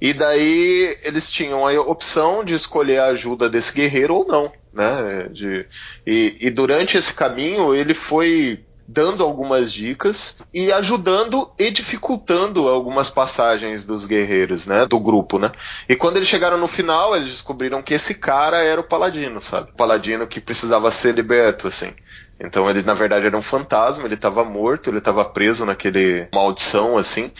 E daí eles tinham a opção de escolher a ajuda desse guerreiro ou não, né? De, e, e durante esse caminho ele foi dando algumas dicas e ajudando e dificultando algumas passagens dos guerreiros, né, do grupo, né? E quando eles chegaram no final, eles descobriram que esse cara era o paladino, sabe? O paladino que precisava ser liberto, assim. Então ele na verdade era um fantasma, ele estava morto, ele estava preso naquele maldição assim.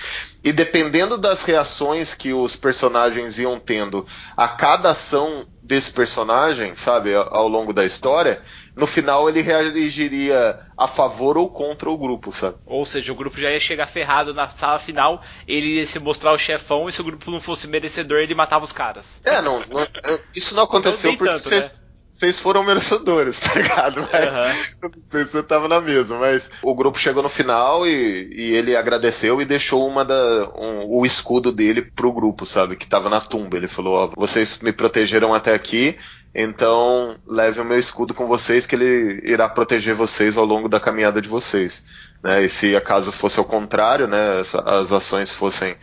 E dependendo das reações que os personagens iam tendo a cada ação desse personagem, sabe, ao longo da história, no final ele reagiria a favor ou contra o grupo, sabe? Ou seja, o grupo já ia chegar ferrado na sala final, ele ia se mostrar o chefão e se o grupo não fosse merecedor, ele matava os caras. É, não, não isso não aconteceu porque tanto, vocês. Né? Vocês foram merecedores, tá ligado? Mas uhum. sei se você tava na mesa, mas o grupo chegou no final e, e ele agradeceu e deixou uma da, um, o escudo dele pro grupo, sabe? Que tava na tumba. Ele falou: Ó, vocês me protegeram até aqui, então leve o meu escudo com vocês que ele irá proteger vocês ao longo da caminhada de vocês. Né? E se acaso fosse ao contrário, né, as ações fossem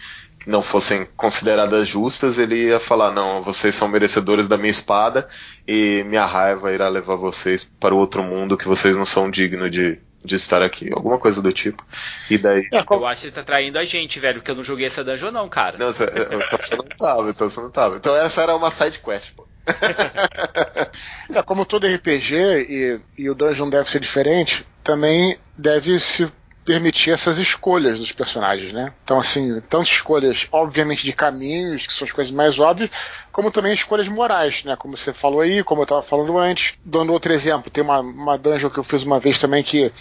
não fossem consideradas justas, ele ia falar: não, vocês são merecedores da minha espada e minha raiva irá levar vocês para o outro mundo que vocês não são dignos de, de estar aqui. Alguma coisa do tipo. E daí. É, eu acho que ele tá traindo a gente, velho, porque eu não joguei essa dungeon, não, cara. Não, você, então você não tava, então você não tava. Então essa era uma side quest, pô. é, como todo RPG e, e o dungeon deve ser diferente, também deve se permitir essas escolhas dos personagens, né? Então, assim, tanto escolhas, obviamente, de caminhos, que são as coisas mais óbvias, como também escolhas morais, né? Como você falou aí, como eu estava falando antes. Dando outro exemplo, tem uma, uma dungeon que eu fiz uma vez também que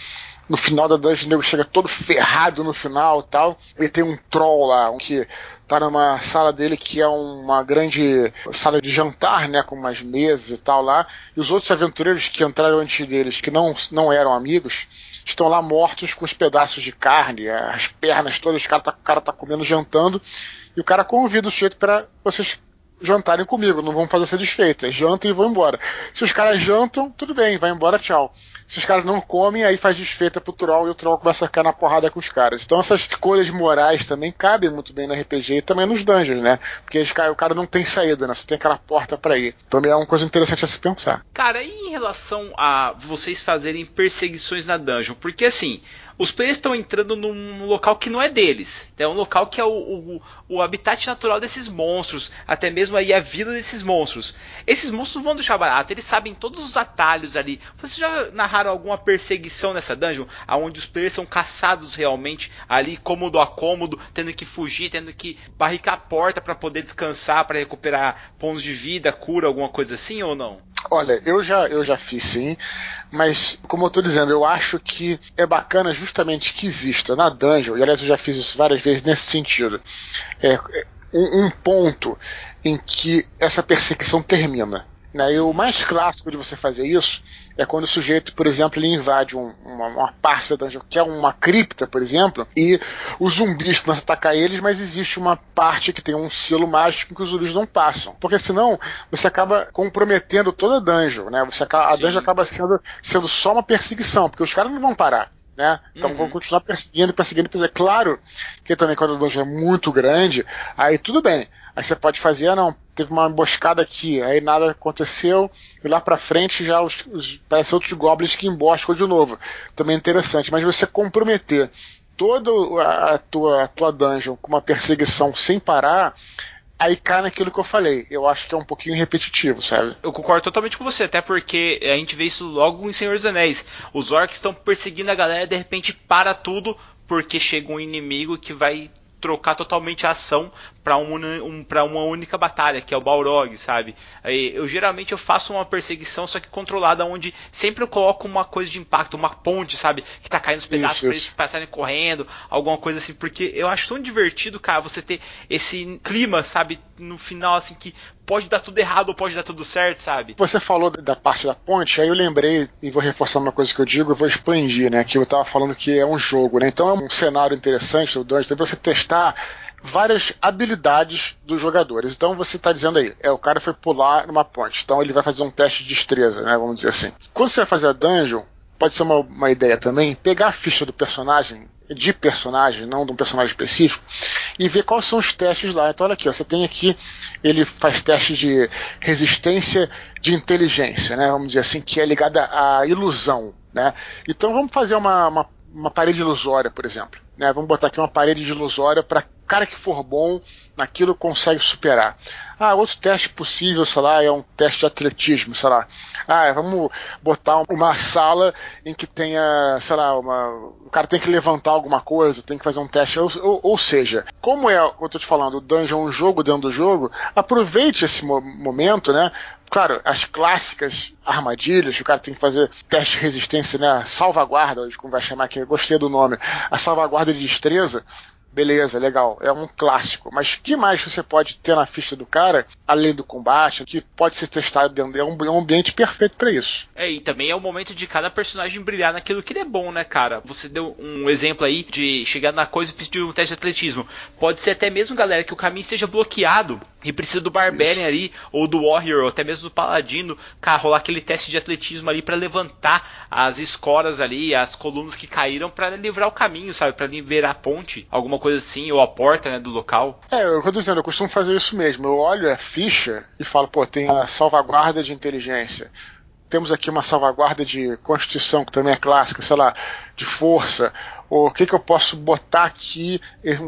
no final da dungeon nego chega todo ferrado no final tal. E tem um troll lá, um que tá numa sala dele que é uma grande sala de jantar, né? Com umas mesas e tal lá. E os outros aventureiros que entraram antes deles, que não, não eram amigos, estão lá mortos com os pedaços de carne, as pernas todas, o cara tá, o cara tá comendo, jantando, e o cara convida o sujeito para vocês jantarem comigo, não vão fazer essa desfeita, jantem e vão embora. Se os caras jantam, tudo bem, vai embora, tchau. Se os caras não comem, aí faz desfeita pro troll e o troll começa a ficar na porrada com os caras. Então essas escolhas morais também cabem muito bem no RPG e também nos dungeons, né? Porque o cara não tem saída, né? Só tem aquela porta para ir. Também é uma coisa interessante a se pensar. Cara, e em relação a vocês fazerem perseguições na dungeon? Porque assim, os players estão entrando num local que não é deles. É um local que é o, o, o, habitat natural desses monstros, até mesmo aí a vida desses monstros. Esses monstros vão deixar barato, eles sabem todos os atalhos ali. Vocês já narraram alguma perseguição nessa dungeon, aonde os players são caçados realmente ali, cômodo a cômodo, tendo que fugir, tendo que barricar a porta para poder descansar, para recuperar pontos de vida, cura, alguma coisa assim ou não? Olha, eu já, eu já fiz sim, mas como eu estou dizendo, eu acho que é bacana justamente que exista na dungeon, e aliás eu já fiz isso várias vezes nesse sentido, é, um, um ponto em que essa perseguição termina. Né? E o mais clássico de você fazer isso é quando o sujeito, por exemplo, ele invade um, uma, uma, parte da dungeon, que é uma cripta, por exemplo, e os zumbis começam a atacar eles, mas existe uma parte que tem um selo mágico que os zumbis não passam. Porque senão você acaba comprometendo toda a dungeon, né? Você acaba, a dungeon acaba sendo, sendo só uma perseguição, porque os caras não vão parar. Né? Então uhum. vão continuar perseguindo, perseguindo, perseguindo. É claro que também quando a dungeon é muito grande, aí tudo bem. Aí você pode fazer, ah, não, teve uma emboscada aqui, aí nada aconteceu, e lá pra frente já os, os parece outros goblins que emboscam de novo. Também é interessante, mas você comprometer toda a tua, a tua dungeon com uma perseguição sem parar, aí cai naquilo que eu falei. Eu acho que é um pouquinho repetitivo, sabe? Eu concordo totalmente com você, até porque a gente vê isso logo em Senhor dos Anéis. Os orcs estão perseguindo a galera, de repente para tudo, porque chega um inimigo que vai trocar totalmente a ação para uma, um, uma única batalha, que é o Balrog, sabe? Eu geralmente eu faço uma perseguição, só que controlada, onde sempre eu coloco uma coisa de impacto, uma ponte, sabe? Que tá caindo os pedaços para eles passarem correndo, alguma coisa assim, porque eu acho tão divertido, cara, você ter esse clima, sabe? No final, assim, que pode dar tudo errado ou pode dar tudo certo, sabe? Você falou da parte da ponte, aí eu lembrei, e vou reforçar uma coisa que eu digo, eu vou expandir, né? Que eu tava falando que é um jogo, né? Então é um cenário interessante do pra você testar várias habilidades dos jogadores. Então você está dizendo aí, é o cara foi pular numa ponte, então ele vai fazer um teste de destreza, né? Vamos dizer assim. Quando você vai fazer a dungeon, pode ser uma, uma ideia também, pegar a ficha do personagem, de personagem, não de um personagem específico, e ver quais são os testes lá. Então olha aqui, ó, você tem aqui, ele faz teste de resistência de inteligência, né? Vamos dizer assim, que é ligada à ilusão, né? Então vamos fazer uma, uma, uma parede ilusória, por exemplo. Né? Vamos botar aqui uma parede de ilusória para cara que for bom naquilo consegue superar. Ah, outro teste possível, sei lá, é um teste de atletismo, sei lá. Ah, vamos botar uma sala em que tenha, sei lá, uma, o cara tem que levantar alguma coisa, tem que fazer um teste. Ou, ou, ou seja, como é, eu tô te falando, o dungeon é um jogo dentro do jogo, aproveite esse mo momento, né? Claro, as clássicas armadilhas, o cara tem que fazer teste de resistência, né? Salvaguarda, como vai chamar aqui, gostei do nome. A salvaguarda de destreza beleza, legal, é um clássico. Mas o que mais você pode ter na ficha do cara, além do combate, que pode ser testado dentro? É um, é um ambiente perfeito para isso. É, e também é o momento de cada personagem brilhar naquilo que ele é bom, né, cara? Você deu um exemplo aí de chegar na coisa e pedir um teste de atletismo. Pode ser até mesmo, galera, que o caminho esteja bloqueado e precisa do Barbarian ali, ou do Warrior, ou até mesmo do Paladino, cara, rolar aquele teste de atletismo ali para levantar as escoras ali, as colunas que caíram para livrar o caminho, sabe? Para liberar a ponte, alguma coisa assim, ou a porta, né, do local. É, eu tô dizendo, eu costumo fazer isso mesmo. Eu olho a ficha e falo, pô, tem a salvaguarda de inteligência. Temos aqui uma salvaguarda de constituição, que também é clássica, sei lá, de força o que, que eu posso botar aqui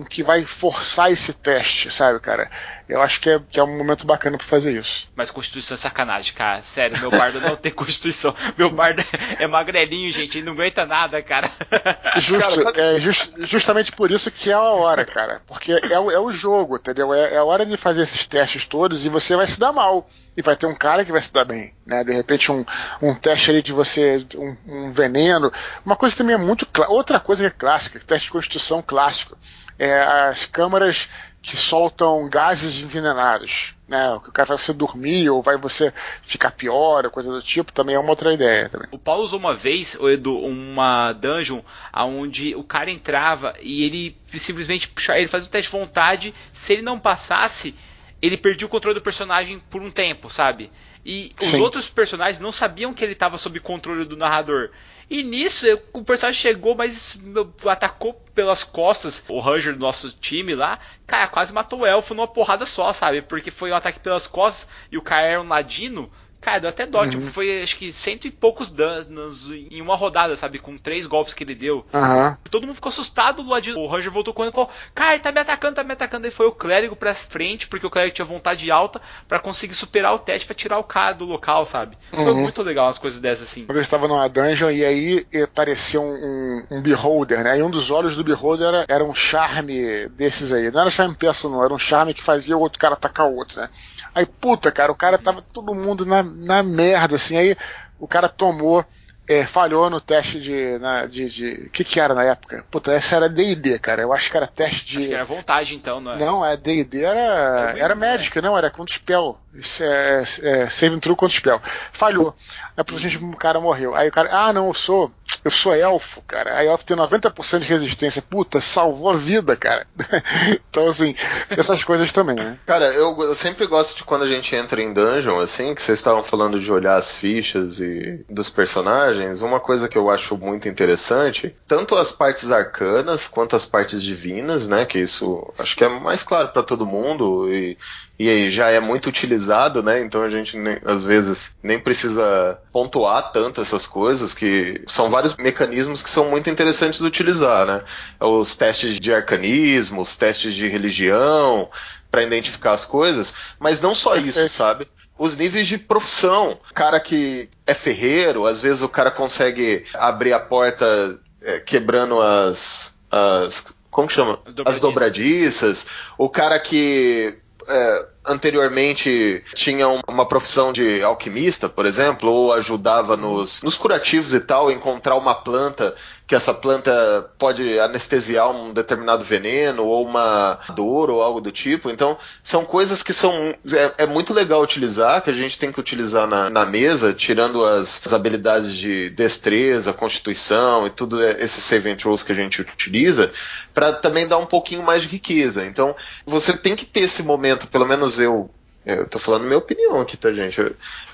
que vai forçar esse teste, sabe, cara? Eu acho que é, que é um momento bacana para fazer isso. Mas Constituição é sacanagem, cara. Sério, meu bardo não tem Constituição. Meu bardo é magrelinho, gente. Ele não aguenta nada, cara. Justo, é just, justamente por isso que é a hora, cara. Porque é, o, é o jogo, entendeu? É, é a hora de fazer esses testes todos e você vai se dar mal e vai ter um cara que vai se dar bem, né? De repente um, um teste ali de você, um, um veneno. Uma coisa também é muito outra coisa que é clássica, teste de constituição clássico, é as câmaras que soltam gases envenenados, né? O que o cara vai você dormir ou vai você ficar pior, ou coisa do tipo, também é uma outra ideia. Também. O Paulo usou uma vez, o Edu, uma dungeon onde o cara entrava e ele simplesmente ele fazia o teste de vontade, se ele não passasse, ele perdia o controle do personagem por um tempo, sabe? E os Sim. outros personagens não sabiam que ele estava sob controle do narrador. E nisso, o personagem chegou, mas atacou pelas costas o Ranger do nosso time lá. Cara, quase matou o elfo numa porrada só, sabe? Porque foi um ataque pelas costas e o cara era um ladino. Cara, deu até dó, uhum. tipo, foi acho que cento e poucos danos em uma rodada, sabe? Com três golpes que ele deu. Uhum. Todo mundo ficou assustado do lado O Ranger voltou e falou: Cara, tá me atacando, tá me atacando. Aí foi o clérigo pra frente, porque o clérigo tinha vontade alta para conseguir superar o teste para tirar o cara do local, sabe? Foi uhum. muito legal umas coisas dessas assim. Eu estava numa dungeon e aí apareceu um, um, um, beholder, né? E um dos olhos do beholder era, era um charme desses aí. Não era charme peça, não, era um charme que fazia o outro cara atacar o outro, né? Aí, puta, cara, o cara tava todo mundo na, na merda, assim. Aí o cara tomou, é, falhou no teste de. Na, de, de. que que era na época? Puta, essa era DD, cara. Eu acho que era teste de. Acho que era vontade, então, não é? Não, é DD era. É era médica, né? não, era contra spell. Isso é, é, é saving throw contra spell. Falhou. Aí a gente, o cara morreu. Aí o cara, ah, não, eu sou eu sou elfo, cara. Aí elfo tem 90% de resistência. Puta, salvou a vida, cara. então, assim, essas coisas também, né? Cara, eu, eu, sempre gosto de quando a gente entra em dungeon, assim, que vocês estavam falando de olhar as fichas e dos personagens. Uma coisa que eu acho muito interessante, tanto as partes arcanas quanto as partes divinas, né? Que isso acho que é mais claro para todo mundo e e já é muito utilizado, né? Então a gente nem, às vezes nem precisa pontuar tanto essas coisas, que são vários mecanismos que são muito interessantes de utilizar, né? Os testes de arcanismo, os testes de religião, para identificar as coisas, mas não só isso, sabe? Os níveis de profissão. Cara que é ferreiro, às vezes o cara consegue abrir a porta é, quebrando as, as como que chama? As dobradiças. O cara que é, anteriormente tinha uma profissão de alquimista, por exemplo, ou ajudava nos, nos curativos e tal, encontrar uma planta que essa planta pode anestesiar um determinado veneno ou uma dor ou algo do tipo. Então, são coisas que são é, é muito legal utilizar, que a gente tem que utilizar na, na mesa, tirando as, as, habilidades de destreza, constituição e tudo esses saving throws que a gente utiliza, para também dar um pouquinho mais de riqueza. Então, você tem que ter esse momento, pelo menos eu eu tô falando minha opinião aqui, tá, gente?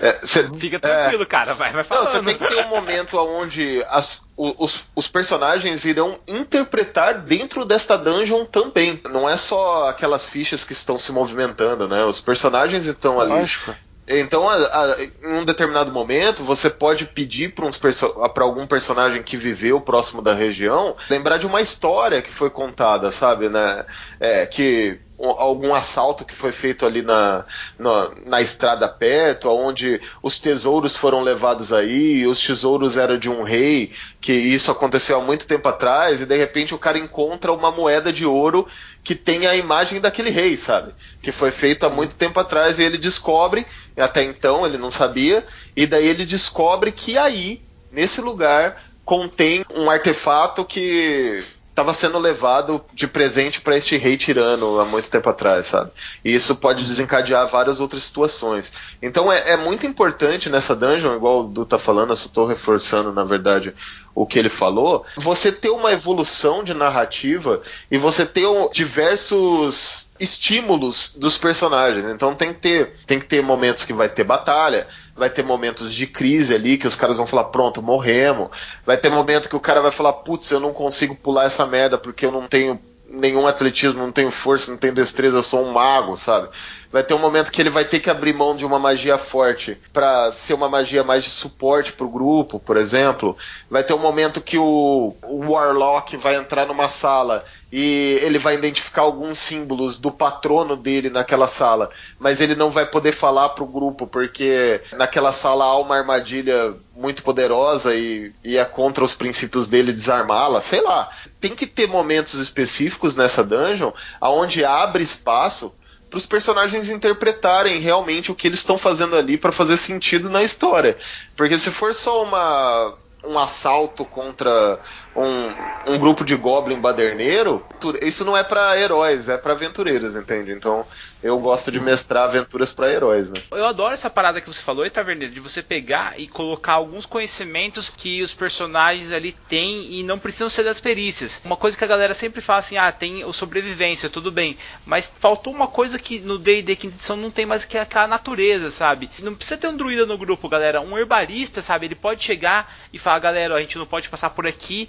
É, cê, Fica tranquilo, é, cara, vai, vai falando. Não, você tem que ter um momento onde as, os, os personagens irão interpretar dentro desta dungeon também. Não é só aquelas fichas que estão se movimentando, né? Os personagens estão ali. Lógico. Então, a, a, em um determinado momento, você pode pedir para algum personagem que viveu próximo da região lembrar de uma história que foi contada, sabe? Né? É, que algum assalto que foi feito ali na, na, na, estrada perto, onde os tesouros foram levados aí, os tesouros eram de um rei, que isso aconteceu há muito tempo atrás, e de repente o cara encontra uma moeda de ouro que tem a imagem daquele rei, sabe? Que foi feito há muito tempo atrás e ele descobre, até então ele não sabia, e daí ele descobre que aí, nesse lugar, contém um artefato que estava sendo levado de presente para este rei tirano há muito tempo atrás, sabe? E isso pode desencadear várias outras situações. Então é, é muito importante nessa dungeon, igual o Du tá falando, eu só tô reforçando, na verdade, o que ele falou, você ter uma evolução de narrativa e você ter diversos estímulos dos personagens. Então tem que ter, tem que ter momentos que vai ter batalha, vai ter momentos de crise ali que os caras vão falar, pronto, morremos. Vai ter momento que o cara vai falar, putz, eu não consigo pular essa merda porque eu não tenho nenhum atletismo, não tenho força, não tenho destreza, eu sou um mago, sabe? Vai ter um momento que ele vai ter que abrir mão de uma magia forte para ser uma magia mais de suporte pro grupo, por exemplo. Vai ter um momento que o, o Warlock vai entrar numa sala e ele vai identificar alguns símbolos do patrono dele naquela sala, mas ele não vai poder falar pro grupo porque naquela sala há uma armadilha muito poderosa e, e é contra os princípios dele desarmá-la, sei lá. Tem que ter momentos específicos nessa dungeon aonde abre espaço para os personagens interpretarem realmente o que eles estão fazendo ali para fazer sentido na história. Porque se for só uma um assalto contra um, um grupo de goblin baderneiro, isso não é para heróis, é para aventureiros, entende? Então eu gosto de mestrar aventuras para heróis, né? Eu adoro essa parada que você falou, Taverneiro, de você pegar e colocar alguns conhecimentos que os personagens ali têm e não precisam ser das perícias. Uma coisa que a galera sempre fala assim, ah, tem o sobrevivência, tudo bem, mas faltou uma coisa que no D&D quinta edição não tem mais que é a natureza, sabe? Não precisa ter um druida no grupo, galera, um herbalista, sabe? Ele pode chegar e falar, galera, a gente não pode passar por aqui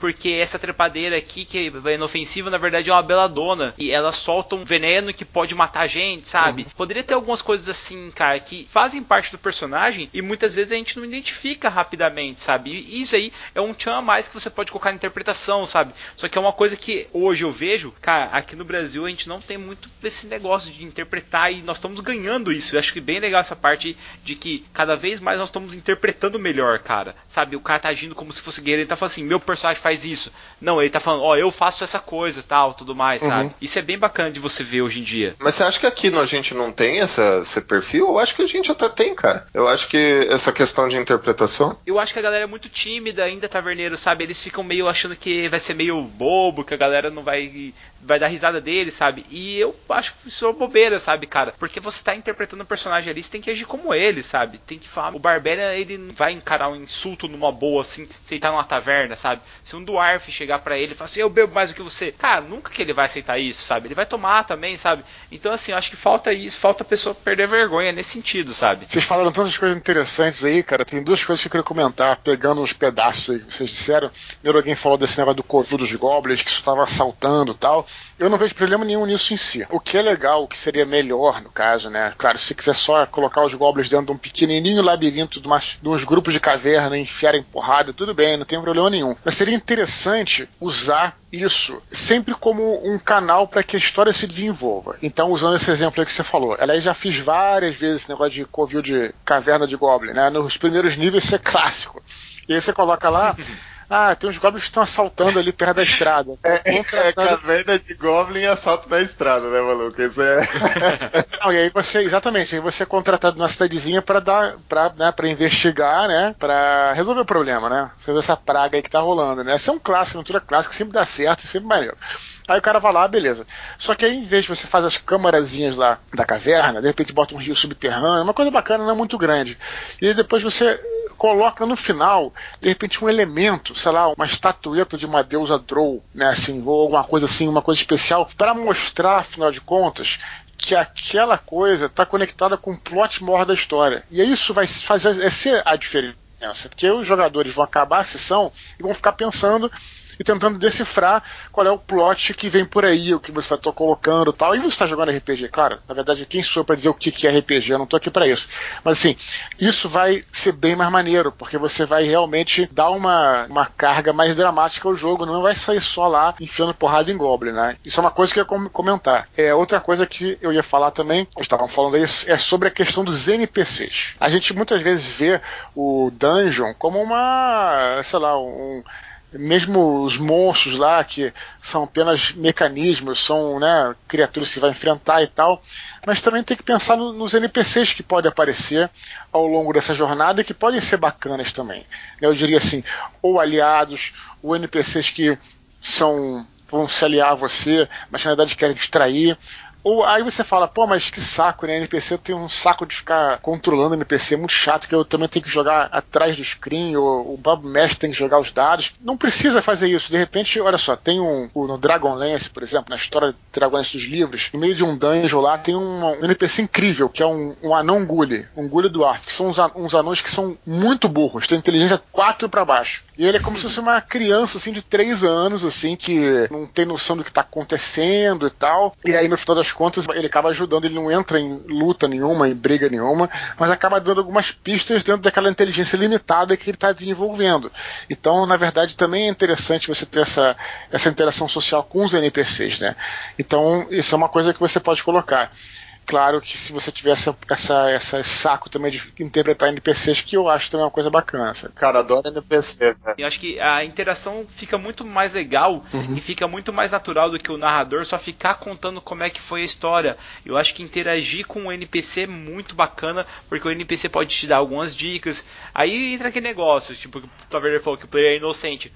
porque essa trepadeira aqui que é inofensiva, na verdade é uma beladona e ela solta um veneno que pode matar a gente, sabe? Uhum. Poderia ter algumas coisas assim, cara, que fazem parte do personagem e muitas vezes a gente não identifica rapidamente, sabe? E isso aí é um tchan a mais que você pode colocar na interpretação, sabe? Só que é uma coisa que hoje eu vejo, cara, aqui no Brasil a gente não tem muito esse negócio de interpretar e nós estamos ganhando isso. Eu acho que bem legal essa parte de que cada vez mais nós estamos interpretando melhor, cara. Sabe? O cara tá agindo como se fosse guerreiro, ele tá falando assim, meu personagem faz faz isso. Não, ele tá falando, ó, oh, eu faço essa coisa, tal, tudo mais, uhum. sabe? Isso é bem bacana de você ver hoje em dia. Mas você acha que aqui a gente não tem essa, esse perfil? Eu acho que a gente até tem, cara. Eu acho que essa questão de interpretação. Eu acho que a galera é muito tímida ainda, taverneiro, sabe? Eles ficam meio achando que vai ser meio bobo, que a galera não vai vai dar risada dele, sabe? E eu acho que isso é bobeira, sabe, cara? Porque você tá interpretando um personagem ali, você tem que agir como ele, sabe? Tem que falar. O Barbera, ele não vai encarar um insulto numa boa, assim, se ele tá numa taverna, sabe? Se um Dwarf chegar para ele e falar assim, eu bebo mais do que você. Cara, nunca que ele vai aceitar isso, sabe? Ele vai tomar também, sabe? Então, assim, acho que falta isso, falta a pessoa perder vergonha nesse sentido, sabe? Vocês falaram tantas coisas interessantes aí, cara. Tem duas coisas que eu queria comentar, pegando uns pedaços aí que vocês disseram. Primeiro, alguém falou desse negócio do covil dos goblins, que isso tava assaltando tal. Eu não vejo problema nenhum nisso em si. O que é legal, o que seria melhor no caso, né? Claro, se quiser só colocar os goblins dentro de um pequenininho labirinto de, umas, de uns grupos de caverna, enfiarem porrada, tudo bem, não tem problema nenhum. Mas seria interessante usar isso sempre como um canal para que a história se desenvolva. Então, usando esse exemplo aí que você falou, ela já fiz várias vezes esse negócio de covil de caverna de goblin, né? Nos primeiros níveis isso é clássico. E aí você coloca lá Ah, tem uns goblins que estão assaltando ali perto da estrada. É, é caverna de goblin e assalto na estrada, né, maluco? Isso é. Não, e aí você, exatamente, aí você é contratado numa cidadezinha para dar, para, né, para investigar, né, para resolver o problema, né? Você vê essa praga aí que tá rolando, né? Essa é um clássico, aventura clássica, sempre dá certo, sempre maneiro. Aí o cara vai lá, beleza. Só que aí, em vez de você fazer as câmarazinhas lá da caverna, de repente bota um rio subterrâneo, uma coisa bacana, não é muito grande. E depois você coloca no final, de repente, um elemento, sei lá, uma estatueta de uma deusa Drow, né, assim, ou alguma coisa assim, uma coisa especial, para mostrar, afinal de contas, que aquela coisa está conectada com o plot maior da história. E isso vai fazer é ser a diferença. Porque os jogadores vão acabar a sessão e vão ficar pensando e tentando decifrar qual é o plot que vem por aí, o que você está colocando tal. E você está jogando RPG, claro. Na verdade, quem sou para dizer o que é RPG? Eu não estou aqui para isso. Mas assim, isso vai ser bem mais maneiro, porque você vai realmente dar uma, uma carga mais dramática ao jogo, não vai sair só lá enfiando porrada em Goblin, né? Isso é uma coisa que eu ia comentar. É outra coisa que eu ia falar também, estavam falando aí, é sobre a questão dos NPCs. A gente muitas vezes vê o Dungeon como uma, sei lá, um mesmo os monstros lá, que são apenas mecanismos, são né, criaturas que você vai enfrentar e tal, mas também tem que pensar no, nos NPCs que podem aparecer ao longo dessa jornada e que podem ser bacanas também. Eu diria assim, ou aliados, ou NPCs que são vão se aliar a você, mas na verdade querem distrair. Ou aí você fala, pô, mas que saco, né? NPC tem um saco de ficar controlando NPC, é muito chato, que eu também tenho que jogar atrás do screen, ou o Bob Mesh tem que jogar os dados. Não precisa fazer isso. De repente, olha só, tem um. No Dragonlance, por exemplo, na história do Dragonlance dos livros, no meio de um dungeon lá tem um, NPC incrível, que é um, um anão gule, um gule do Arf, que são uns, uns anões que são muito burros, tem inteligência 4 para baixo. E ele é como se fosse uma criança, assim, de 3 anos, assim, que não tem noção do que tá acontecendo e tal. E aí, no final das contas, ele acaba ajudando, ele não entra em luta nenhuma, em briga nenhuma, mas acaba dando algumas pistas dentro daquela inteligência limitada que ele está desenvolvendo. Então, na verdade, também é interessante você ter essa, essa interação social com os NPCs, né? Então, isso é uma coisa que você pode colocar claro que se você tivesse essa, essa saco também de interpretar NPCs, que eu acho também uma coisa bacana. Sabe? Cara, adoro NPC, cara. Eu acho que a interação fica muito mais legal uhum. e fica muito mais natural do que o narrador só ficar contando como é que foi a história. Eu acho que interagir com o NPC é muito bacana, porque o NPC pode te dar algumas dicas. Aí entra aquele negócio, tipo, o Taverner falou que o player é inocente.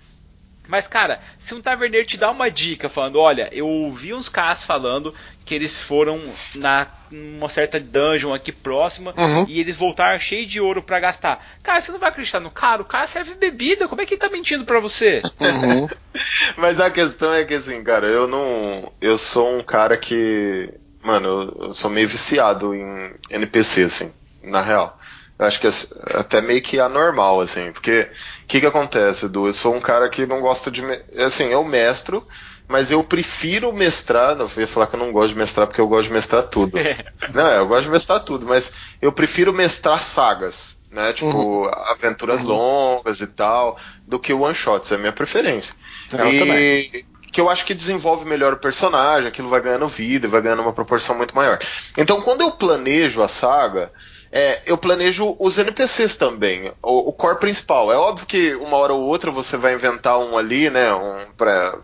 Mas, cara, se um taverneiro te dá uma dica falando, olha, eu ouvi uns caras falando que eles foram na uma certa dungeon aqui próxima uhum. e eles voltaram cheio de ouro para gastar. Cara, você não vai acreditar no cara, o cara serve bebida, como é que ele tá mentindo pra você? Uhum. Mas a questão é que assim, cara, eu não. Eu sou um cara que. Mano, eu sou meio viciado em NPC, assim, na real. Eu acho que é até meio que anormal, assim, porque o que, que acontece, Edu? Eu sou um cara que não gosta de. Assim, eu mestro, mas eu prefiro mestrar. Não, eu ia falar que eu não gosto de mestrar porque eu gosto de mestrar tudo. É. Não, é, eu gosto de mestrar tudo, mas eu prefiro mestrar sagas, né? Tipo, uhum. aventuras uhum. longas e tal, do que one shots, é a minha preferência. Eu e também. que eu acho que desenvolve melhor o personagem, aquilo vai ganhando vida, vai ganhando uma proporção muito maior. Então, quando eu planejo a saga, é, eu planejo os NPCs também, o, o, core principal. É óbvio que uma hora ou outra você vai inventar um ali, né, um pra,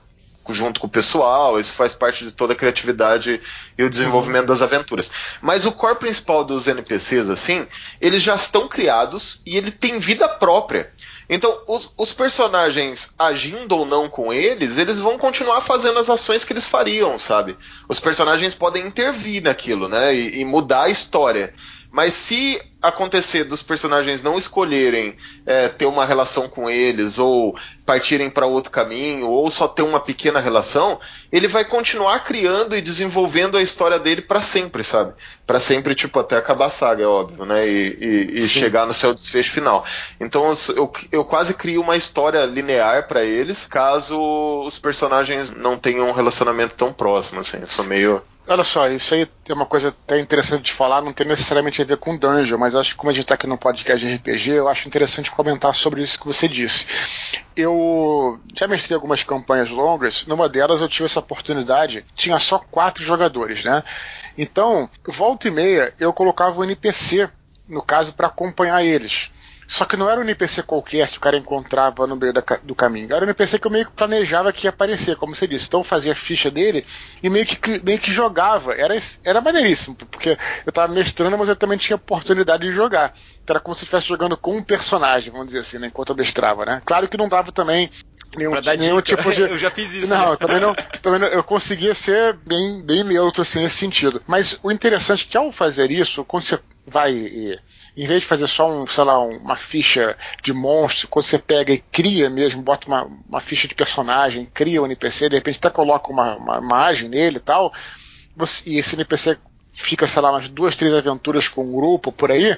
junto com o pessoal, isso faz parte de toda a criatividade e o desenvolvimento das aventuras. Mas o core principal dos NPCs, assim, eles já estão criados e ele tem vida própria. Então, os, os, personagens agindo ou não com eles, eles vão continuar fazendo as ações que eles fariam, sabe? Os personagens podem intervir naquilo, né? E, e mudar a história. Mas se acontecer dos personagens não escolherem é, ter uma relação com eles ou partirem para outro caminho ou só ter uma pequena relação, ele vai continuar criando e desenvolvendo a história dele para sempre, sabe? Para sempre, tipo, até acabar a saga, é óbvio, né? E, e, e chegar no seu desfecho final. Então eu, eu quase crio uma história linear para eles, caso os personagens não tenham um relacionamento tão próximo, assim. Eu sou meio Olha só, isso aí é uma coisa até interessante de falar, não tem necessariamente a ver com dungeon, mas acho que como a gente está aqui no podcast de RPG, eu acho interessante comentar sobre isso que você disse. Eu já mestrei algumas campanhas longas, numa delas eu tive essa oportunidade, tinha só quatro jogadores, né? Então, volta e meia, eu colocava o NPC, no caso, para acompanhar eles. Só que não era um NPC qualquer que o cara encontrava no meio da, do caminho. Era um NPC que eu meio que planejava que ia aparecer, como você disse. Então eu fazia ficha dele e meio que, meio que jogava. Era, era maneiríssimo, porque eu tava mestrando, mas eu também tinha oportunidade de jogar. Então era como se estivesse jogando com um personagem, vamos dizer assim, né, enquanto eu mestrava, né? Claro que não dava também nenhum, nenhum tipo de. eu já fiz isso. Não, né? também não. Também não, eu conseguia ser bem, bem neutro assim, nesse sentido. Mas o interessante é que ao fazer isso, quando você vai e em vez de fazer só um, sei lá, uma ficha de monstro, quando você pega e cria mesmo, bota uma, uma ficha de personagem, cria um NPC, de repente até coloca uma, uma imagem nele e tal, você, e esse NPC fica, sei lá, umas duas, três aventuras com um grupo por aí,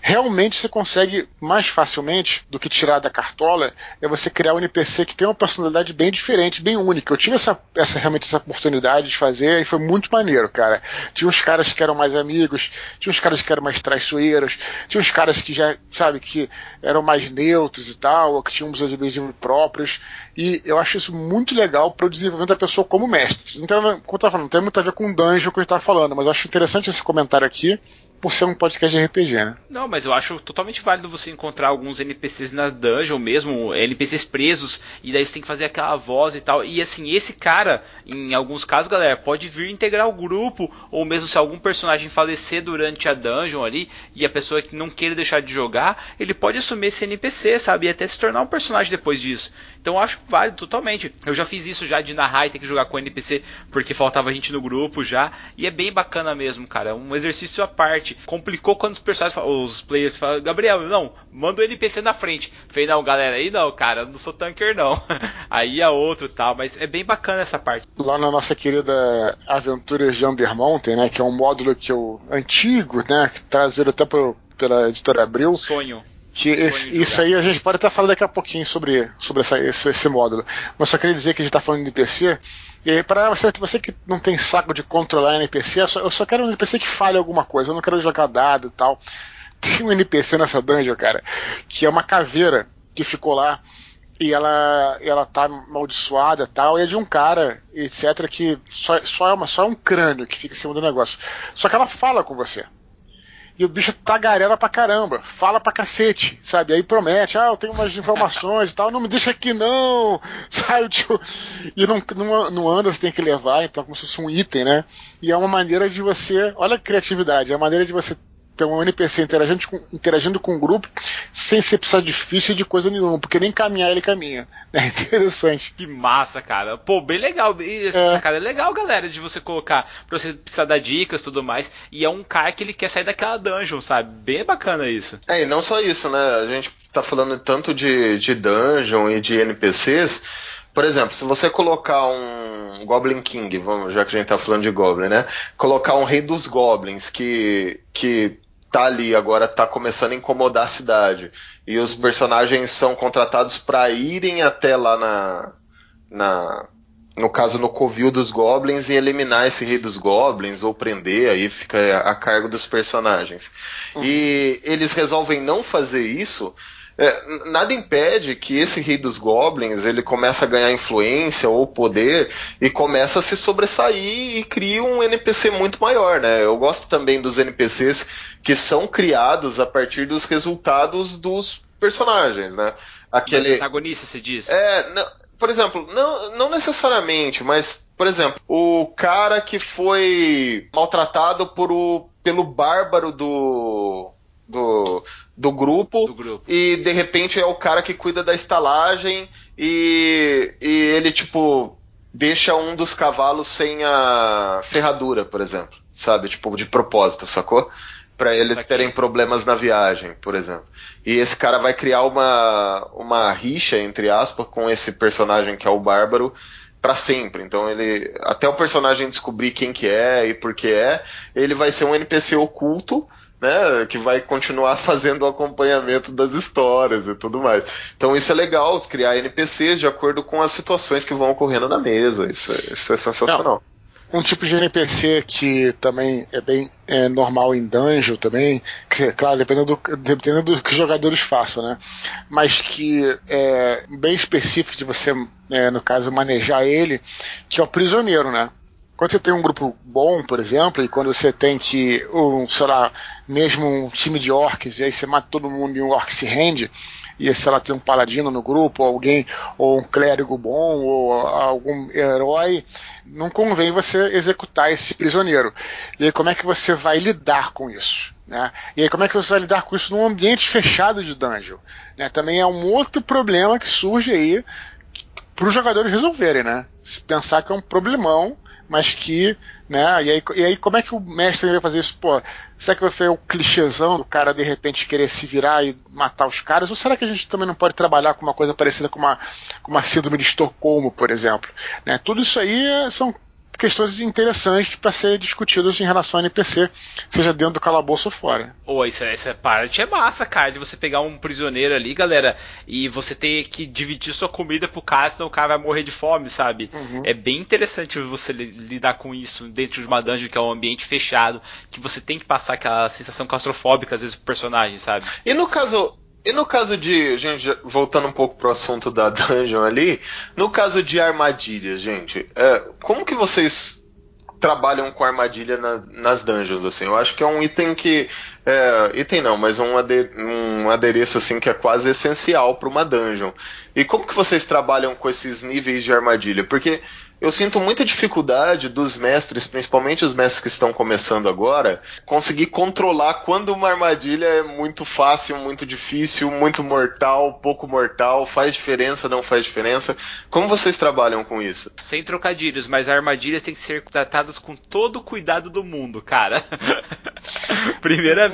realmente você consegue mais facilmente do que tirar da cartola é você criar um NPC que tem uma personalidade bem diferente, bem única. Eu tive essa, essa realmente essa oportunidade de fazer e foi muito maneiro, cara. Tinha uns caras que eram mais amigos, tinha uns caras que eram mais traiçoeiros, tinha uns caras que já, sabe, que eram mais neutros e tal, ou que tinham os objetivos próprios. E eu acho isso muito legal para o desenvolvimento da pessoa como mestre. Então, como eu estava falando, não tem muito a ver com o dungeon que eu estava falando, mas eu acho interessante esse comentário aqui, por ser um podcast de RPG, né? Não, mas eu acho totalmente válido você encontrar alguns NPCs na dungeon mesmo, NPCs presos, e daí você tem que fazer aquela voz e tal. E assim, esse cara, em alguns casos, galera, pode vir integrar o grupo, ou mesmo se algum personagem falecer durante a dungeon ali, e a pessoa que não queira deixar de jogar, ele pode assumir esse NPC, sabe? E até se tornar um personagem depois disso. Então eu acho válido totalmente. Eu já fiz isso já de narrar e ter que jogar com NPC porque faltava gente no grupo já. E é bem bacana mesmo, cara. É um exercício à parte. Complicou quando os personagens, os players falam, Gabriel, não, manda o NPC na frente. Falei, não, galera, aí não, cara, eu não sou tanker não. aí é outro tal, mas é bem bacana essa parte. Lá na nossa querida Aventuras de Undermountain, né, que é um módulo que eu antigo, né, trazido até pro, pela editora Abril. Sonho. Que esse, isso aí a gente pode até falar daqui a pouquinho sobre, sobre essa, esse, esse módulo. Mas só queria dizer que a gente está falando de NPC. E para você, você que não tem saco de controlar NPC, eu só, eu só quero um NPC que fale alguma coisa. Eu não quero jogar dado e tal. Tem um NPC nessa dungeon, cara, que é uma caveira que ficou lá e ela, ela tá amaldiçoada e tal, e é de um cara, etc., que só, só, é uma, só é um crânio que fica em cima do negócio. Só que ela fala com você. E o bicho tagarela pra caramba, fala pra cacete, sabe? Aí promete, ah, eu tenho umas informações e tal, não me deixa aqui não, sabe? Tipo, e não, não, não anda, você tem que levar, então como se fosse um item, né? E é uma maneira de você, olha a criatividade, é uma maneira de você ter um NPC interagindo com, interagindo com o grupo sem ser precisar de ficha de coisa nenhuma, porque nem caminhar ele caminha. É interessante. Que massa, cara. Pô, bem legal. E essa é. sacada é legal, galera, de você colocar pra você precisar dar dicas e tudo mais. E é um cara que ele quer sair daquela dungeon, sabe? Bem bacana isso. É, e não só isso, né? A gente tá falando tanto de, de dungeon e de NPCs. Por exemplo, se você colocar um Goblin King, vamos, já que a gente tá falando de Goblin, né? Colocar um Rei dos Goblins que, que tá ali agora tá começando a incomodar a cidade e os personagens são contratados para irem até lá na, na no caso no covil dos goblins e eliminar esse rei dos goblins ou prender aí fica a cargo dos personagens uhum. e eles resolvem não fazer isso é, nada impede que esse rei dos goblins ele começa a ganhar influência ou poder e começa a se sobressair e cria um NPC muito maior, né? Eu gosto também dos NPCs que são criados a partir dos resultados dos personagens, né? Aquele protagonista se diz. É, não, por exemplo, não, não necessariamente, mas por exemplo, o cara que foi maltratado por o, pelo bárbaro do do, do grupo, do grupo, e de repente é o cara que cuida da estalagem e, e ele tipo deixa um dos cavalos sem a ferradura, por exemplo, sabe, tipo de propósito, sacou? Para eles terem problemas na viagem, por exemplo. E esse cara vai criar uma uma rixa entre aspas com esse personagem que é o bárbaro para sempre. Então ele até o personagem descobrir quem que é e por que é, ele vai ser um NPC oculto né, que vai continuar fazendo o acompanhamento das histórias e tudo mais. Então isso é legal, criar NPCs de acordo com as situações que vão ocorrendo na mesa. Isso, é, isso é sensacional. Não. Um tipo de NPC que também é bem é, normal em dungeon também, que, claro, dependendo do, dependendo do que os jogadores façam, né? Mas que é bem específico de você, é, no caso, manejar ele, que é o prisioneiro, né? Quando você tem um grupo bom, por exemplo, e quando você tem que, um, sei lá, mesmo um time de orcs, e aí você mata todo mundo e um orc se rende, e sei lá, tem um paladino no grupo, ou alguém, ou um clérigo bom, ou algum herói, não convém você executar esse prisioneiro. E aí como é que você vai lidar com isso? Né? E aí como é que você vai lidar com isso num ambiente fechado de dungeon? Né? Também é um outro problema que surge aí para os jogadores resolverem, né? Se pensar que é um problemão mas que, né, e aí, e aí como é que o mestre vai fazer isso? Pô, será que vai ser o clichêzão do cara de repente querer se virar e matar os caras? Ou será que a gente também não pode trabalhar com uma coisa parecida com uma, com uma síndrome de Estocolmo, por exemplo? Né, tudo isso aí são questões interessantes para ser discutidas em relação ao NPC, seja dentro do calabouço ou fora. Pô, essa, essa parte é massa, cara, de você pegar um prisioneiro ali, galera, e você ter que dividir sua comida pro cara, senão o cara vai morrer de fome, sabe? Uhum. É bem interessante você lidar com isso dentro de uma dungeon que é um ambiente fechado, que você tem que passar aquela sensação claustrofóbica às vezes pro personagem, sabe? E no caso, e no caso de, gente, voltando um pouco pro assunto da dungeon ali, no caso de armadilhas, gente, é, como que vocês trabalham com armadilha na, nas dungeons, assim? Eu acho que é um item que, é, item não, mas um, um adereço, assim, que é quase essencial para uma dungeon. E como que vocês trabalham com esses níveis de armadilha? Porque eu sinto muita dificuldade dos mestres, principalmente os mestres que estão começando agora, conseguir controlar quando uma armadilha é muito fácil, muito difícil, muito mortal, pouco mortal, faz diferença, não faz diferença. Como vocês trabalham com isso? Sem trocadilhos, mas armadilhas têm que ser tratadas com todo o cuidado do mundo, cara. Primeiramente.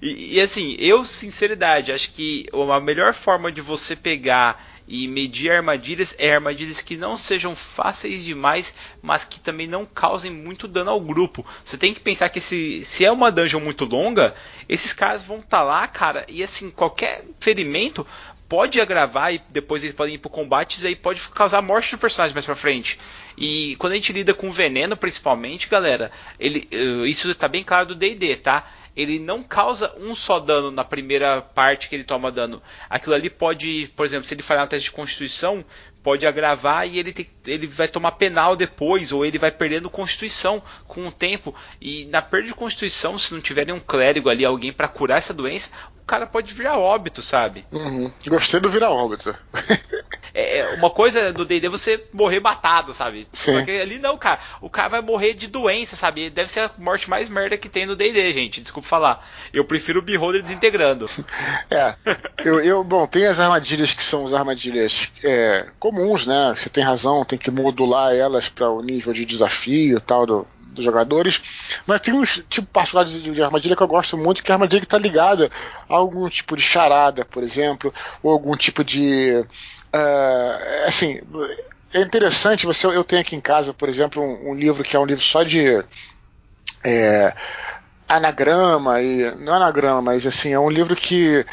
E, e assim, eu, sinceridade, acho que a melhor forma de você pegar e medir armadilhas é armadilhas que não sejam fáceis demais, mas que também não causem muito dano ao grupo. Você tem que pensar que se, se é uma dungeon muito longa, esses caras vão estar tá lá, cara, e assim, qualquer ferimento pode agravar e depois eles podem ir pro combate e aí pode causar morte do personagem mais pra frente. E quando a gente lida com veneno, principalmente, galera, ele, eh, isso tá bem claro do D&D, tá? Ele não causa um só dano na primeira parte que ele toma dano. Aquilo ali pode, por exemplo, se ele falhar no teste de constituição, pode agravar e ele, tem, ele vai tomar penal depois, ou ele vai perdendo constituição com o tempo. E na perda de constituição, se não tiver nenhum clérigo ali, alguém para curar essa doença, cara pode virar óbito, sabe? Uhum. Gostei do virar óbito. É, é, uma coisa do D&D é você morrer matado, sabe? Sim. Porque ali não, cara. O cara vai morrer de doença, sabe? Deve ser a morte mais merda que tem no D&D, gente. Desculpa falar. Eu prefiro o Beholder desintegrando. É. Eu, eu, bom, tem as armadilhas que são as armadilhas é, comuns, né? Você tem razão, tem que modular elas para o nível de desafio e tal do, dos jogadores, mas tem um tipo particular de, de, armadilha que eu gosto muito, que é a armadilha que está ligada a algum tipo de charada, por exemplo, ou algum tipo de Uh, assim, é interessante. Você, eu tenho aqui em casa, por exemplo, um, um livro que é um livro só de é, anagrama e não anagrama, mas assim é um livro que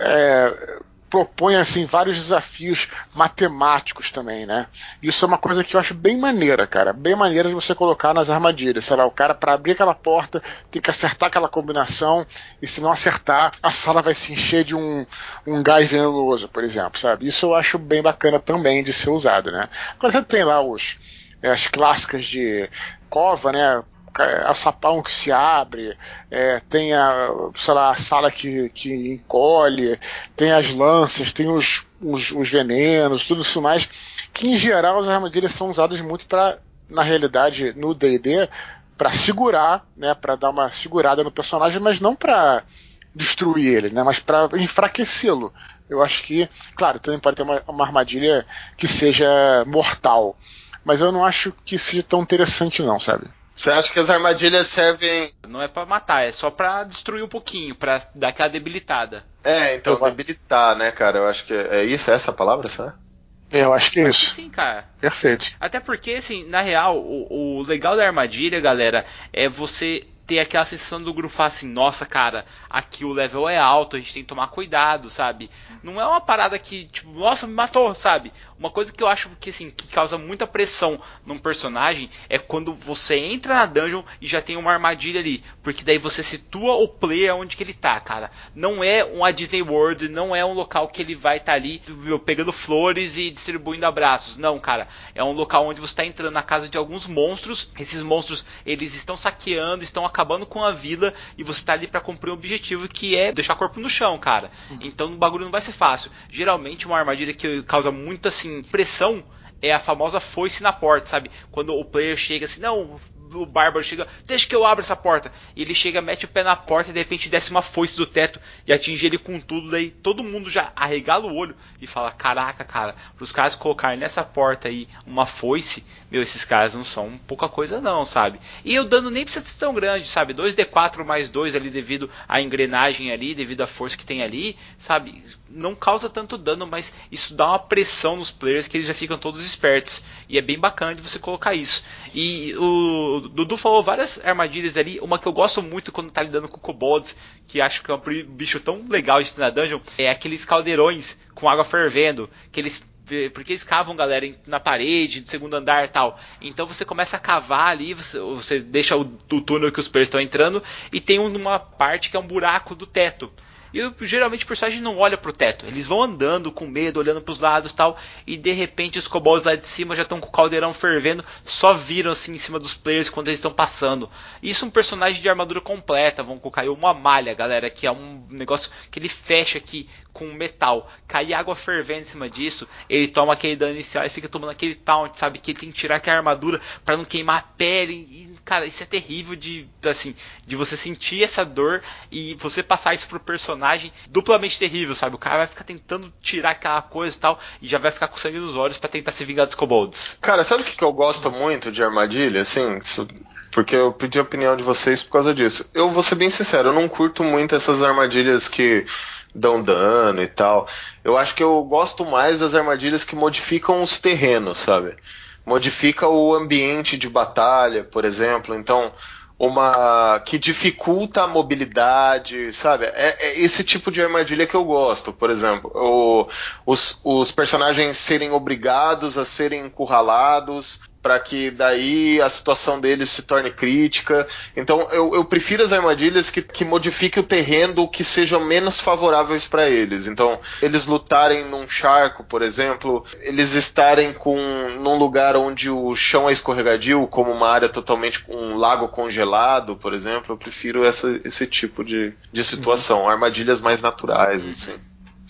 é, propõe assim vários desafios matemáticos também, né? Isso é uma coisa que eu acho bem maneira, cara, bem maneira de você colocar nas armadilhas. Sei lá, o cara para abrir aquela porta tem que acertar aquela combinação e se não acertar, a sala vai se encher de um, um gás venenoso, por exemplo, sabe? Isso eu acho bem bacana também de ser usado, né? Agora você tem lá os as clássicas de cova, né? Alçapão que se abre, é, tem a, sei lá, a sala que, que encolhe, tem as lanças, tem os, os, os venenos, tudo isso mais, que em geral as armadilhas são usadas muito para, na realidade, no D&D, para segurar, né, para dar uma segurada no personagem, mas não para destruir ele, né, mas para enfraquecê-lo. Eu acho que, claro, também pode ter uma, uma armadilha que seja mortal, mas eu não acho que seja tão interessante não, sabe? Você acha que as armadilhas servem. Não é para matar, é só para destruir um pouquinho, para dar aquela debilitada. É, então, eu... debilitar, né, cara? Eu acho que é, é isso, é essa palavra, sabe? É, eu acho que é isso. Sim, cara. Perfeito. Até porque, assim, na real, o, o legal da armadilha, galera, é você ter aquela sensação do grupo falar assim, nossa, cara, aqui o level é alto, a gente tem que tomar cuidado, sabe? Não é uma parada que, tipo, nossa, me matou, sabe? Uma coisa que eu acho que, assim, que causa muita pressão num personagem é quando você entra na dungeon e já tem uma armadilha ali, porque daí você situa o player onde que ele tá, cara. Não é uma Disney World, não é um local que ele vai estar tá ali pegando flores e distribuindo abraços. Não, cara. É um local onde você está entrando na casa de alguns monstros. Esses monstros, eles estão saqueando, estão acabando com a vila e você tá ali para cumprir um objetivo que é deixar o corpo no chão, cara. Uhum. Então o bagulho não vai ser fácil. Geralmente uma armadilha que causa muita assim pressão é a famosa foice na porta, sabe? Quando o player chega assim, não, o bárbaro chega, deixa que eu abra essa porta. E ele chega, mete o pé na porta e de repente desce uma foice do teto e atinge ele com tudo. Daí todo mundo já arregala o olho e fala: Caraca, cara, pros caras colocarem nessa porta aí uma foice, meu, esses caras não são pouca coisa, não, sabe? E o dano nem precisa ser tão grande, sabe? 2d4 mais 2 ali devido à engrenagem ali, devido à força que tem ali, sabe? Não causa tanto dano, mas isso dá uma pressão nos players que eles já ficam todos espertos. E é bem bacana de você colocar isso. E o Dudu falou várias armadilhas ali. Uma que eu gosto muito quando tá lidando com kobolds, que acho que é um bicho tão legal de ter na dungeon, é aqueles caldeirões com água fervendo, que eles porque eles cavam, galera, na parede, no segundo andar tal. Então você começa a cavar ali, você, você deixa o, o túnel que os players estão entrando, e tem uma parte que é um buraco do teto. E geralmente o personagem não olha pro teto. Eles vão andando com medo, olhando pros lados tal. E de repente os kobolds lá de cima já estão com o caldeirão fervendo. Só viram assim em cima dos players quando eles estão passando. Isso um personagem de armadura completa. Vão colocar uma malha, galera. Que é um negócio que ele fecha aqui com metal. Cair água fervendo em cima disso. Ele toma aquele dano inicial e fica tomando aquele taunt, sabe? Que ele tem que tirar aquela armadura para não queimar a pele. E, cara, isso é terrível de assim, de você sentir essa dor e você passar isso pro personagem duplamente terrível, sabe? O cara vai ficar tentando tirar aquela coisa e tal e já vai ficar com sangue nos olhos para tentar se vingar dos kobolds. Cara, sabe o que, que eu gosto muito de armadilha? Assim, isso, porque eu pedi a opinião de vocês por causa disso. Eu vou ser bem sincero, eu não curto muito essas armadilhas que dão dano e tal. Eu acho que eu gosto mais das armadilhas que modificam os terrenos, sabe? Modifica o ambiente de batalha, por exemplo. Então, uma que dificulta a mobilidade, sabe? É, é, esse tipo de armadilha que eu gosto, por exemplo, o, os, os personagens serem obrigados a serem encurralados para que daí a situação deles se torne crítica. Então eu, eu prefiro as armadilhas que, que modifiquem o terreno que sejam menos favoráveis para eles. Então eles lutarem num charco, por exemplo, eles estarem com num lugar onde o chão é escorregadio, como uma área totalmente um lago congelado, por exemplo, eu prefiro essa, esse tipo de, de situação, uhum. armadilhas mais naturais, assim.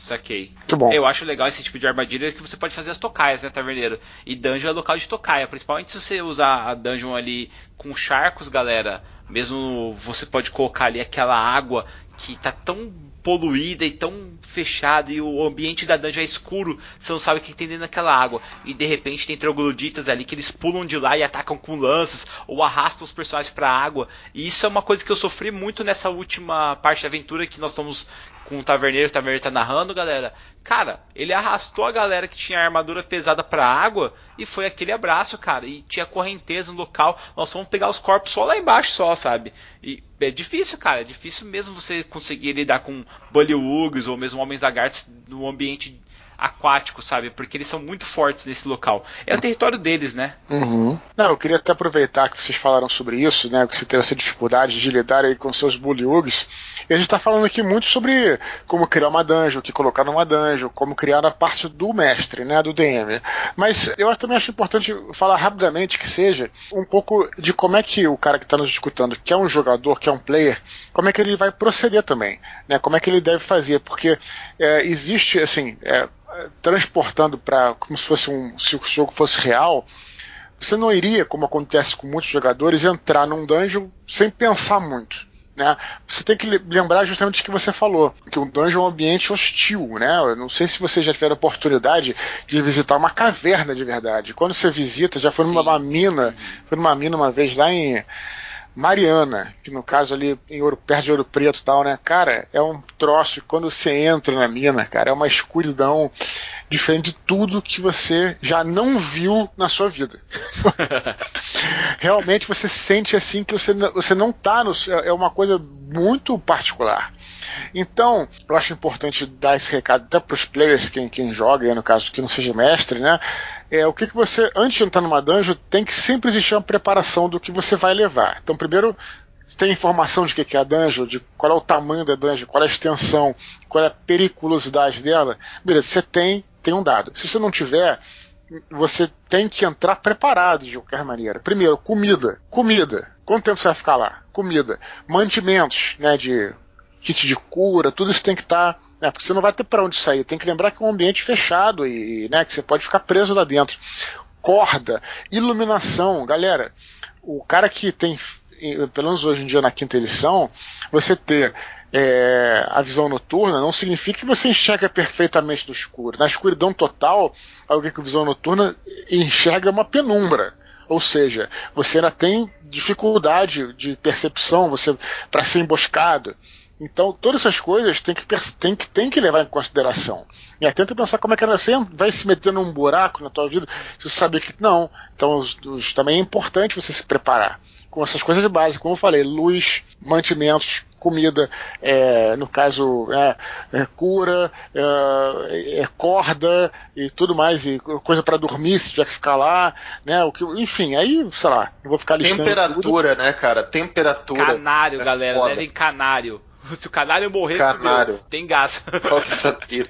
Saquei. Muito bom. Eu acho legal esse tipo de armadilha que você pode fazer as tocaias, né, taverneiro? E dungeon é local de tocaia. Principalmente se você usar a dungeon ali com charcos, galera. Mesmo você pode colocar ali aquela água que tá tão poluída e tão fechada e o ambiente da dungeon é escuro, você não sabe o que tem dentro daquela água. E de repente tem trogloditas ali que eles pulam de lá e atacam com lanças ou arrastam os personagens para a água. E isso é uma coisa que eu sofri muito nessa última parte da aventura que nós estamos com o Taverneiro, o Taverneiro tá narrando, galera. Cara, ele arrastou a galera que tinha armadura pesada pra água e foi aquele abraço, cara. E tinha correnteza no local. Nós vamos pegar os corpos só lá embaixo, só, sabe? E é difícil, cara. É difícil mesmo você conseguir lidar com Bullywugs ou mesmo Homens Lagartos no ambiente aquático, sabe? Porque eles são muito fortes nesse local. É o território deles, né? Uhum. Não, eu queria até aproveitar que vocês falaram sobre isso, né? Que você tem essa dificuldade de lidar aí com seus bullywugs. E a gente está falando aqui muito sobre como criar uma dungeon, o que colocar numa dungeon, como criar a parte do mestre, né? Do DM. Mas eu também acho importante falar rapidamente que seja um pouco de como é que o cara que está nos escutando, que é um jogador, que é um player, como é que ele vai proceder também, né? Como é que ele deve fazer, porque é, existe assim, é, transportando para como se fosse um se o jogo fosse real, você não iria, como acontece com muitos jogadores, entrar num dungeon sem pensar muito. Né? Você tem que lembrar justamente o que você falou, que o dungeon é um ambiente hostil, né? Eu não sei se você já tiver a oportunidade de visitar uma caverna de verdade. Quando você visita, já foi numa mina, foi numa mina uma vez lá em Mariana, que no caso ali em Ouro, perto de Ouro Preto e tal, né? Cara, é um troço, quando você entra na mina, cara, é uma escuridão diferente de tudo que você já não viu na sua vida. Realmente você sente assim que você, você não tá no. É uma coisa muito particular. Então, eu acho importante dar esse recado até para os players, quem, quem joga, no caso que não seja mestre, né? É, o que, que você, antes de entrar numa dungeon, tem que sempre existir uma preparação do que você vai levar. Então, primeiro, você tem informação de que é a dungeon, de qual é o tamanho da dungeon, qual é a extensão, qual é a periculosidade dela. Beleza, você tem, tem um dado. Se você não tiver, você tem que entrar preparado de qualquer maneira. Primeiro, comida. Comida. Quanto tempo você vai ficar lá? Comida. Mantimentos, né, de kit de cura, tudo isso tem que estar. Tá, né, porque você não vai ter para onde sair. Tem que lembrar que é um ambiente fechado e né, que você pode ficar preso lá dentro. Corda, iluminação, galera. O cara que tem, pelo menos hoje em dia na quinta edição, você ter é, a visão noturna não significa que você enxerga perfeitamente no escuro. Na escuridão total, alguém com visão noturna enxerga uma penumbra. Ou seja, você ainda tem dificuldade de percepção você para ser emboscado. Então, todas essas coisas tem que, tem que, tem que levar em consideração. E tenta pensar como é que você vai se meter num buraco na tua vida se você saber que não. Então, os, os, também é importante você se preparar com essas coisas de base, como eu falei, luz, mantimentos, comida, é, no caso, é, é cura, é, é, corda e tudo mais, e coisa para dormir se tiver que ficar lá, né? O que, enfim, aí, sei lá, não vou ficar listando Temperatura, tudo. né, cara? Temperatura. Canário, é galera, levem canário Se o canário morrer, Canário. tem gás. Qual que é?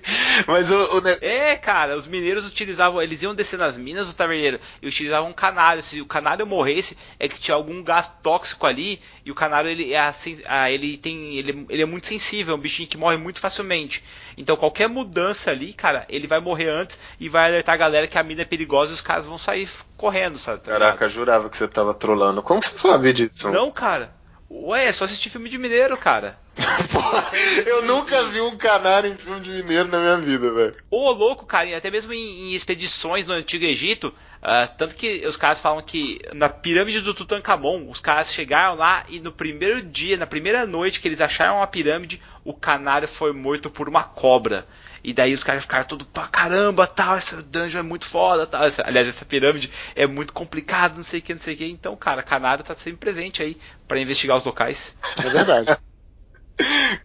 Mas o, o ne- É, cara, os mineiros utilizavam, eles iam descer nas minas do taverneiro e utilizavam um canário. Se o canário morresse, é que tinha algum gás tóxico ali e o canário ele é, ele tem, ele, ele é muito sensível, é um bichinho que morre muito facilmente. Então qualquer mudança ali, cara, ele vai morrer antes e vai alertar a galera que a mina é perigosa e os caras vão sair correndo, sabe? tá ligado? Caraca, jurava que você tava trolando. Como você sabe disso? Não, cara. Ué, é só assistir filme de mineiro, cara. Porra, eu nunca vi um canário em filme de mineiro na minha vida, velho. Ô, louco, cara, até mesmo em, em expedições no Antigo Egito, ah, tanto que os caras falam que na pirâmide do Tutankhamon, os caras chegaram lá e no primeiro dia, na primeira noite que eles acharam a pirâmide, o canário foi morto por uma cobra. E daí os caras ficaram tudo pra caramba, tal, essa dungeon é muito foda, tal. Essa- aliás, essa pirâmide é muito complicada, não sei o que, não sei o que. Então, cara, canário tá sempre presente aí pra investigar os locais. É verdade.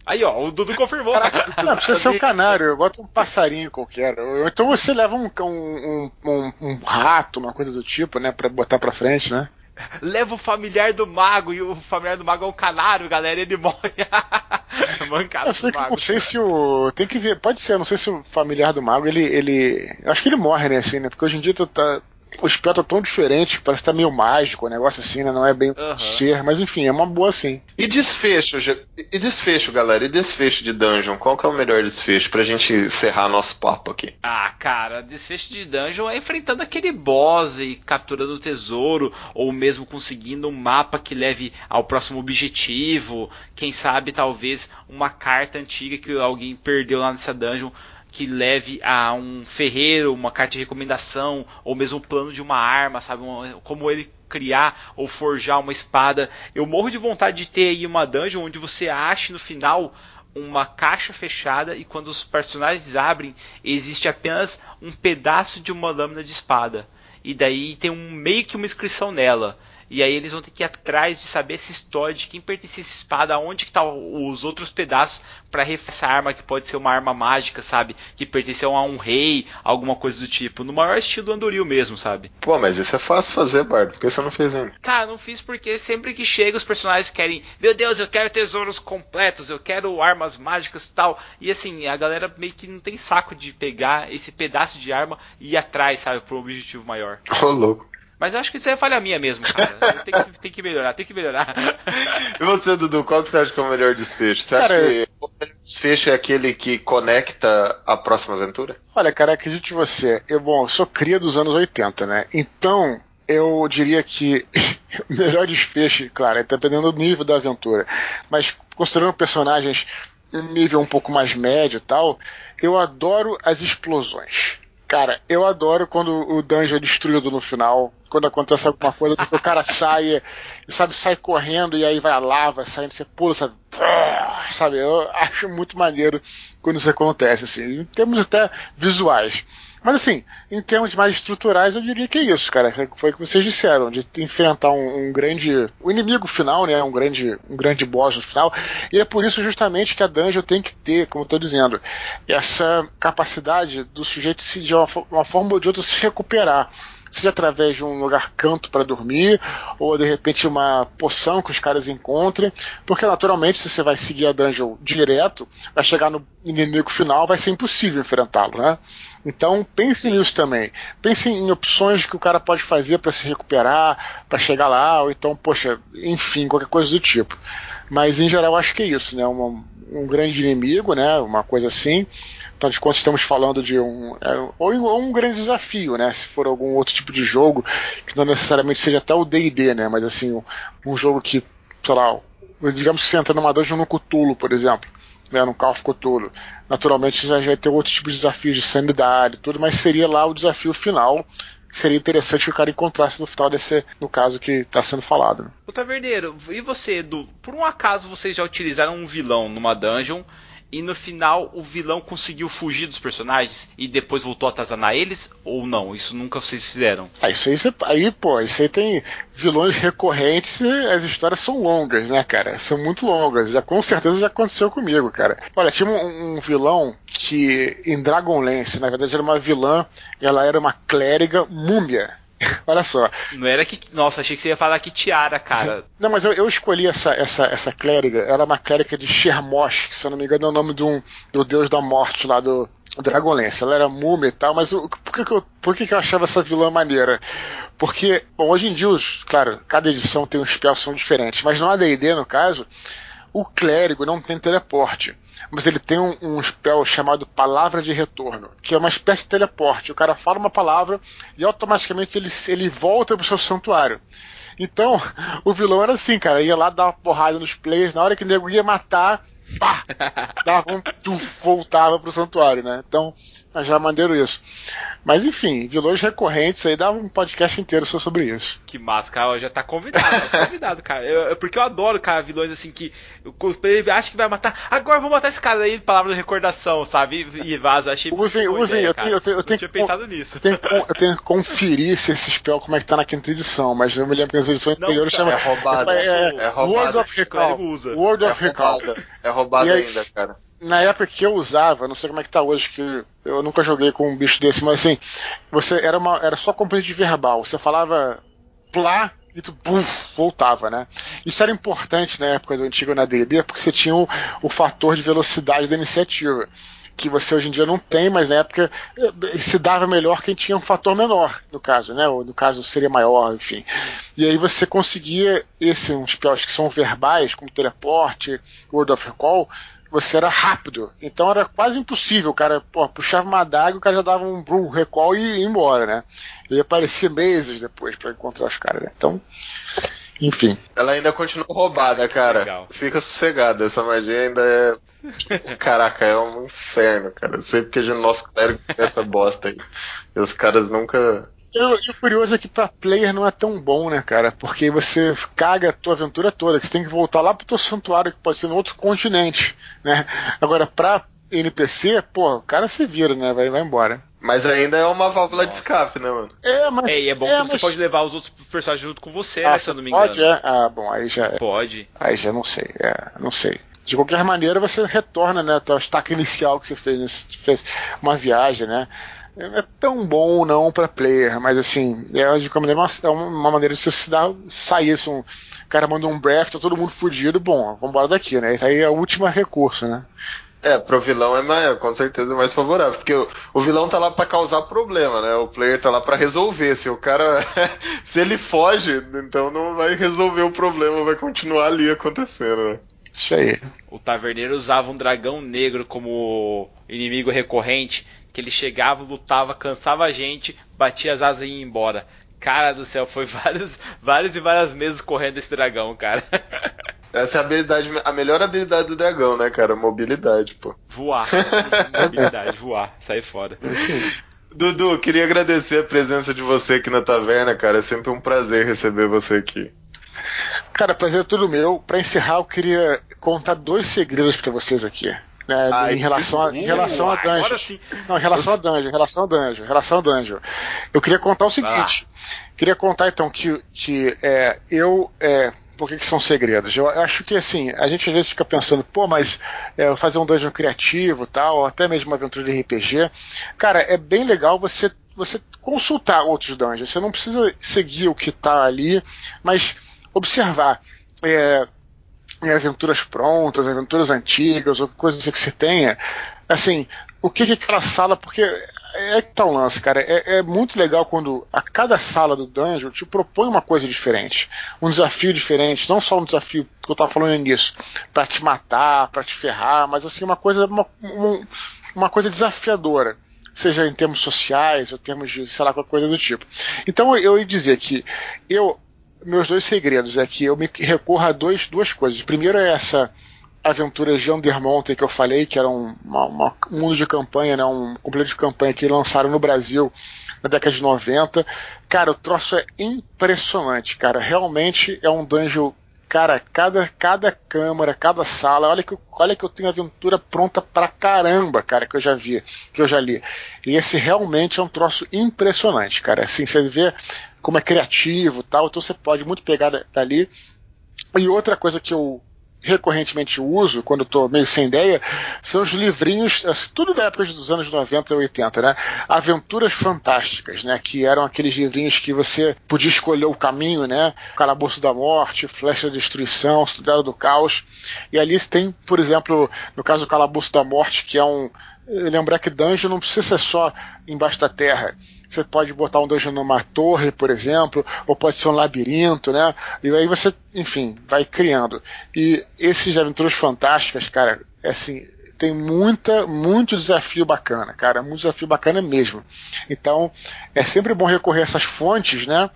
Aí, ó, o Dudu confirmou. Não, precisa ser um canário, bota um passarinho qualquer. Ou então você leva um, um, um, um rato, uma coisa do tipo, né? Pra botar pra frente, né? Leva o familiar do mago e o familiar do mago é um canário, galera, ele morre. Mancada do que mago. não sei se o. Tem que ver, pode ser, eu não sei se o familiar do mago, ele. ele acho que ele morre, né, assim, né? Porque hoje em dia tá. tá- o spell tá tão diferente, parece que tá meio mágico, o negócio assim, né? Não é bem Aham. ser, mas enfim, é uma boa sim. E desfecho, e desfecho, galera? E desfecho de dungeon? Qual que é o melhor desfecho pra gente encerrar nosso papo aqui? Ah, cara, desfecho de dungeon é enfrentando aquele boss e capturando o tesouro, ou mesmo conseguindo um mapa que leve ao próximo objetivo. Quem sabe, talvez, uma carta antiga que alguém perdeu lá nessa dungeon que leve a um ferreiro, uma carta de recomendação, ou mesmo o plano de uma arma, sabe? Como ele criar ou forjar uma espada. Eu morro de vontade de ter aí uma dungeon onde você ache no final uma caixa fechada e quando os personagens abrem, existe apenas um pedaço de uma lâmina de espada. E daí tem um meio que uma inscrição nela. E aí eles vão ter que ir atrás de saber essa história de quem pertence a essa espada, onde que tá os outros pedaços para essa arma que pode ser uma arma mágica, sabe? Que pertenceu a um rei, alguma coisa do tipo. No maior estilo Andoril mesmo, sabe? Pô, mas isso é fácil fazer, Bardo. Por que você não fez ainda? Cara, não fiz porque sempre que chega os personagens querem, meu Deus, eu quero tesouros completos, eu quero armas mágicas e tal. E assim, a galera meio que não tem saco de pegar esse pedaço de arma e ir atrás, sabe, pro objetivo maior. Ô, louco. Mas eu acho que isso é falha minha mesmo, cara. Tem que, tem que melhorar, tem que melhorar. E você, Dudu, qual que você acha que é o melhor desfecho? Você Cara, acha que o melhor desfecho é aquele que conecta a próxima aventura? Olha, cara, acredite você, eu, bom, eu sou cria dos anos 80, né? Então, eu diria que o melhor desfecho, claro, é dependendo do nível da aventura, mas considerando personagens um nível um pouco mais médio e tal, eu adoro as explosões. Cara, eu adoro quando o dungeon é destruído no final, quando acontece alguma coisa, o cara sai, sabe, sai correndo e aí vai a lava saindo, você pula, sabe? Sabe, eu acho muito maneiro quando isso acontece, assim, em termos até visuais. Mas assim, em termos mais estruturais, eu diria que é isso, cara. Foi o que vocês disseram, de enfrentar um, um grande. O inimigo final, né? Um grande, um grande boss no final. E é por isso justamente que a dungeon tem que ter, como eu tô dizendo, essa capacidade do sujeito se, de uma, uma forma ou de outra se recuperar. Seja através de um lugar canto para dormir, ou de repente uma poção que os caras encontrem, porque naturalmente se você vai seguir a dungeon direto, vai chegar no inimigo final, vai ser impossível enfrentá-lo, né? Então pense nisso também. Pense em opções que o cara pode fazer para se recuperar, para chegar lá, ou então, poxa, enfim, qualquer coisa do tipo. Mas em geral acho que é isso, né? Um, um grande inimigo, né? Uma coisa assim. Então, de conta, estamos falando de um. é, ou, ou um grande desafio, né? Se for algum outro tipo de jogo, que não necessariamente seja até o DD, né? Mas assim, um, um jogo que, sei lá, digamos que você entra numa dungeon no Cthulhu, por exemplo, né? No Call of Cthulhu. Naturalmente você já vai ter outro tipo de desafios de sanidade tudo, mas seria lá o desafio final. Seria interessante que o cara encontrasse no final desse, no caso que está sendo falado. Né? Ô Taverneiro, e você, Edu? Por um acaso vocês já utilizaram um vilão numa dungeon e no final o vilão conseguiu fugir dos personagens e depois voltou a atazanar eles? Ou não? Isso nunca vocês fizeram? Ah, isso aí, aí, pô, isso aí tem vilões recorrentes as histórias são longas, né, cara? São muito longas. Já com certeza já aconteceu comigo, cara. Olha, tinha um, um vilão que em Dragonlance, na verdade, era uma vilã, ela era uma clériga múmia. Olha só. Não era que. Nossa, achei que você ia falar que tiara, cara. Não, mas eu, eu escolhi essa, essa, essa clériga. Ela é uma clériga de Shermosh, que se eu não me engano é o nome de um, do deus da morte lá do Dragonlance. Ela era múmia e tal, mas o, por, que, que, eu, por que, que eu achava essa vilã maneira? Porque, bom, hoje em dia, os, claro, cada edição tem uns spells são diferentes, mas no AD&D, no caso, o clérigo não tem teleporte, mas ele tem um, um spell chamado Palavra de Retorno, que é uma espécie de teleporte. O cara fala uma palavra e automaticamente ele, ele volta pro seu santuário. Então, o vilão era assim, cara, ia lá dar uma porrada nos players, na hora que o nego ia matar, pá, dava um tuf, voltava pro santuário, né? Então, já maneiro isso. Mas enfim, vilões recorrentes aí dá um podcast inteiro só sobre isso. Que massa, cara, já tá convidado, tá convidado, cara. Eu, porque eu adoro, cara, vilões assim que o cosplay acha que vai matar, agora vou matar esse cara aí, palavra de recordação, sabe? E vaza, achei Usem, usem, ideia, eu, tenho, eu, tenho, eu tenho tinha pensado nisso. Eu tenho, eu tenho que conferir se esse spell como é que tá na quinta edição, mas eu me lembro que as edições anteriores chama. É roubado, é, é, é roubado. Words of Recall. Word of é Recall. É roubado ainda, cara na época que eu usava, não sei como é que tá hoje, que eu nunca joguei com um bicho desse, mas assim, você era uma era só componente verbal. Você falava plá e tu buf, voltava, né? Isso era importante na época do antigo na D&D, porque você tinha o, o fator de velocidade da iniciativa que você hoje em dia não tem, mas na época eh, se dava melhor quem tinha um fator menor, no caso, né? Ou no caso seria maior, enfim. E aí você conseguia esses uns spells que são verbais, como teleporte, Word of Recall, você era rápido. Então era quase impossível. O cara pô, puxava uma adaga, o cara já dava um brum recall e ia embora, né? Ele aparecia meses depois para encontrar os caras, né? Então, enfim. Ela ainda continua roubada, cara. Legal. Fica sossegado, essa magia ainda é. Caraca, é um inferno, cara. Eu sei porque o nosso clérigo essa bosta aí. E os caras nunca e o curioso é que pra player não é tão bom, né, cara? Porque você caga a tua aventura toda, que você tem que voltar lá pro teu santuário, que pode ser em outro continente, né? Agora, pra NPC, pô, o cara se vira, né? Vai, vai embora. Mas ainda é uma válvula Nossa. de escape, né, mano? É, mas. É, e é bom é, que mas... você pode levar os outros personagens junto com você, ah, né, se eu não me engano. Pode, é? Ah, bom, aí já é. Pode. Aí já não sei, é, não sei. De qualquer maneira, você retorna, né, a tua estaca inicial que você fez, fez uma viagem, né? É tão bom não para player, mas assim, é de maneira é uma maneira de você se dar, sair assim, um cara manda um breath, tá todo mundo fudido, bom, vamos embora daqui, né? Isso aí é o último recurso, né? É, pro vilão é mais, com certeza mais favorável, porque o, o vilão tá lá para causar problema, né? O player tá lá para resolver. Se o cara, se ele foge, então não vai resolver o problema, vai continuar ali acontecendo, né? Isso aí. O taverneiro usava um dragão negro como inimigo recorrente que ele chegava, lutava, cansava a gente, batia as asas e ia embora. Cara do céu, foi vários, vários e várias meses correndo esse dragão, cara. Essa é a habilidade, a melhor habilidade do dragão, né, cara? Mobilidade, pô. Voar. Mobilidade, voar, sair fora. Dudu, queria agradecer a presença de você aqui na taverna, cara. É sempre um prazer receber você aqui. Cara, prazer é tudo meu. Para encerrar, eu queria contar dois segredos para vocês aqui. Né, Ai, em relação a, em relação a Dungeon. Não, em relação a Dungeon, em relação a Dungeon, em relação a Dungeon. Eu queria contar o seguinte. Ah. Queria contar então que, que é, eu. É, por que, que, são segredos? Eu acho que assim, a gente às vezes fica pensando, pô, mas é, fazer um dungeon criativo tal, ou até mesmo uma aventura de RPG. Cara, é bem legal você, você consultar outros dungeons. Você não precisa seguir o que está ali, mas observar. É, em aventuras prontas, aventuras antigas, ou coisas que você tenha, assim, o que, que aquela sala, porque é que tá o lance, cara. É, é, muito legal quando a cada sala do dungeon te propõe uma coisa diferente, um desafio diferente, não só um desafio que eu tava falando nisso, para te matar, para te ferrar, mas assim uma coisa, uma, uma coisa desafiadora seja em termos sociais ou termos de, sei lá, qualquer coisa do tipo. Então eu ia dizer que eu meus dois segredos é que eu me recorro a dois, duas coisas. Primeiro é essa aventura de que eu falei, que era um, uma, uma, um mundo de campanha, né, um completo de campanha que lançaram no Brasil na década de 90. Cara, o troço é impressionante, cara. Realmente é um dungeon. Cara, cada, cada câmara, cada sala, olha que, olha que eu tenho aventura pronta pra caramba, cara, que eu já vi, que eu já li. E esse realmente é um troço impressionante, cara. Assim, você vê como é criativo tal, então você pode muito pegar dali. E outra coisa que eu recorrentemente uso, quando estou meio sem ideia, são os livrinhos, assim, tudo da época dos anos 90 e 80, né? Aventuras Fantásticas, né? Que eram aqueles livrinhos que você podia escolher o caminho, né? Calabouço da Morte, Flecha da Destruição, Cidade do Caos. E ali tem, por exemplo, no caso do Calabouço da Morte, que é um. Lembrar que dungeon não precisa ser só embaixo da terra você pode botar um dungeon numa torre, por exemplo, ou pode ser um labirinto, né? E aí você, enfim, vai criando. E esses aventuras fantásticas, cara, é assim, tem muita, muito desafio bacana, cara, muito desafio bacana mesmo. Então, é sempre bom recorrer a essas fontes, né?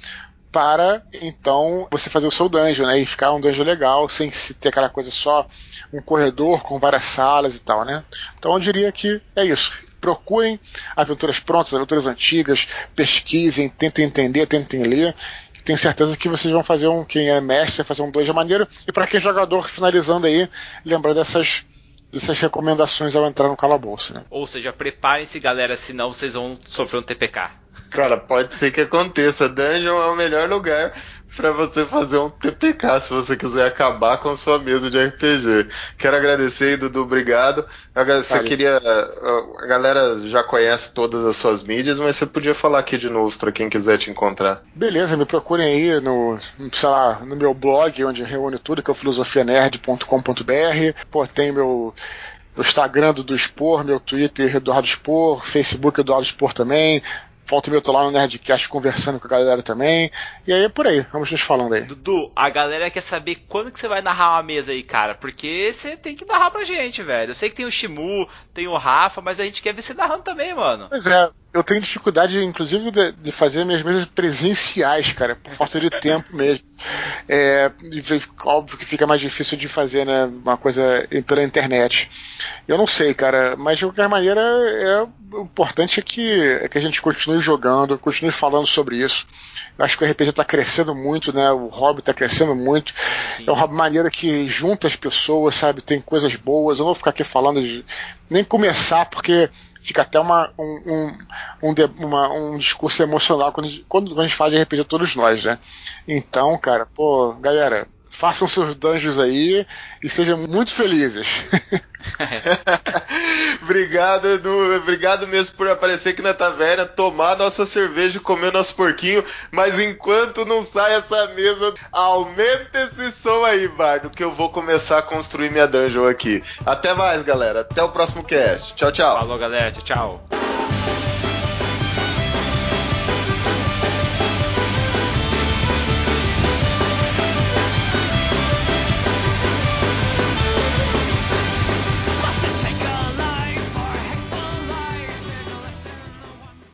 Para então você fazer o seu dungeon, né? E ficar um dungeon legal, sem ter aquela coisa só um corredor com várias salas e tal, né? Então eu diria que é isso procurem aventuras prontas, aventuras antigas, pesquisem, tentem entender, tentem ler. Tenho certeza que vocês vão fazer um, quem é mestre, fazer um dois de maneira. E para quem é jogador, finalizando aí, lembrar dessas dessas recomendações ao entrar no calabouço. Né? Ou seja, preparem-se, galera, senão vocês vão sofrer um TPK. Cara, pode ser que aconteça. Dungeon é o melhor lugar para você fazer um TPK se você quiser acabar com sua mesa de RPG. Quero agradecer, Dudu, obrigado. Você vale. queria. A galera já conhece todas as suas mídias, mas você podia falar aqui de novo para quem quiser te encontrar. Beleza, me procurem aí no, sei lá, no meu blog, onde reúne tudo, que é o filosofianerd.com.br. Pô, tem meu o Instagram do, do Expor, meu Twitter Eduardo Expor, Facebook Eduardo Expor também, Volta e meia eu tô lá no Nerdcast conversando com a galera também. E aí é por aí, vamos nos falando aí. Dudu, a galera quer saber quando que você vai narrar uma mesa aí, cara. Porque você tem que narrar pra gente, velho. Eu sei que tem o Shimu, tem o Rafa, mas a gente quer ver você narrando também, mano. Pois é, eu tenho dificuldade, inclusive, de, de, fazer minhas mesas presenciais, cara, por falta de tempo mesmo. É, óbvio que fica mais difícil de fazer, né, uma coisa pela internet. Eu não sei, cara, mas de qualquer maneira, é, o importante é que, é que a gente continue jogando, continue falando sobre isso. Eu acho que o RPG está crescendo muito, né? O hobby está crescendo muito. Sim. É um hobby maneiro que junta as pessoas, sabe? Tem coisas boas. Eu não vou ficar aqui falando de. nem começar, porque fica até uma, um, um, um, uma, um discurso emocional quando, quando a gente faz RPG todos nós, né? Então, cara, pô, galera, façam seus dungeons aí e sejam muito felizes. Obrigado, Edu. Obrigado mesmo por aparecer aqui na taverna, tomar nossa cerveja e comer nosso porquinho. Mas enquanto não sai essa mesa, aumenta esse som aí, Bardo, que eu vou começar a construir minha dungeon aqui. Até mais, galera. Até o próximo cast. Tchau, tchau. Falou, galera. Tchau, tchau.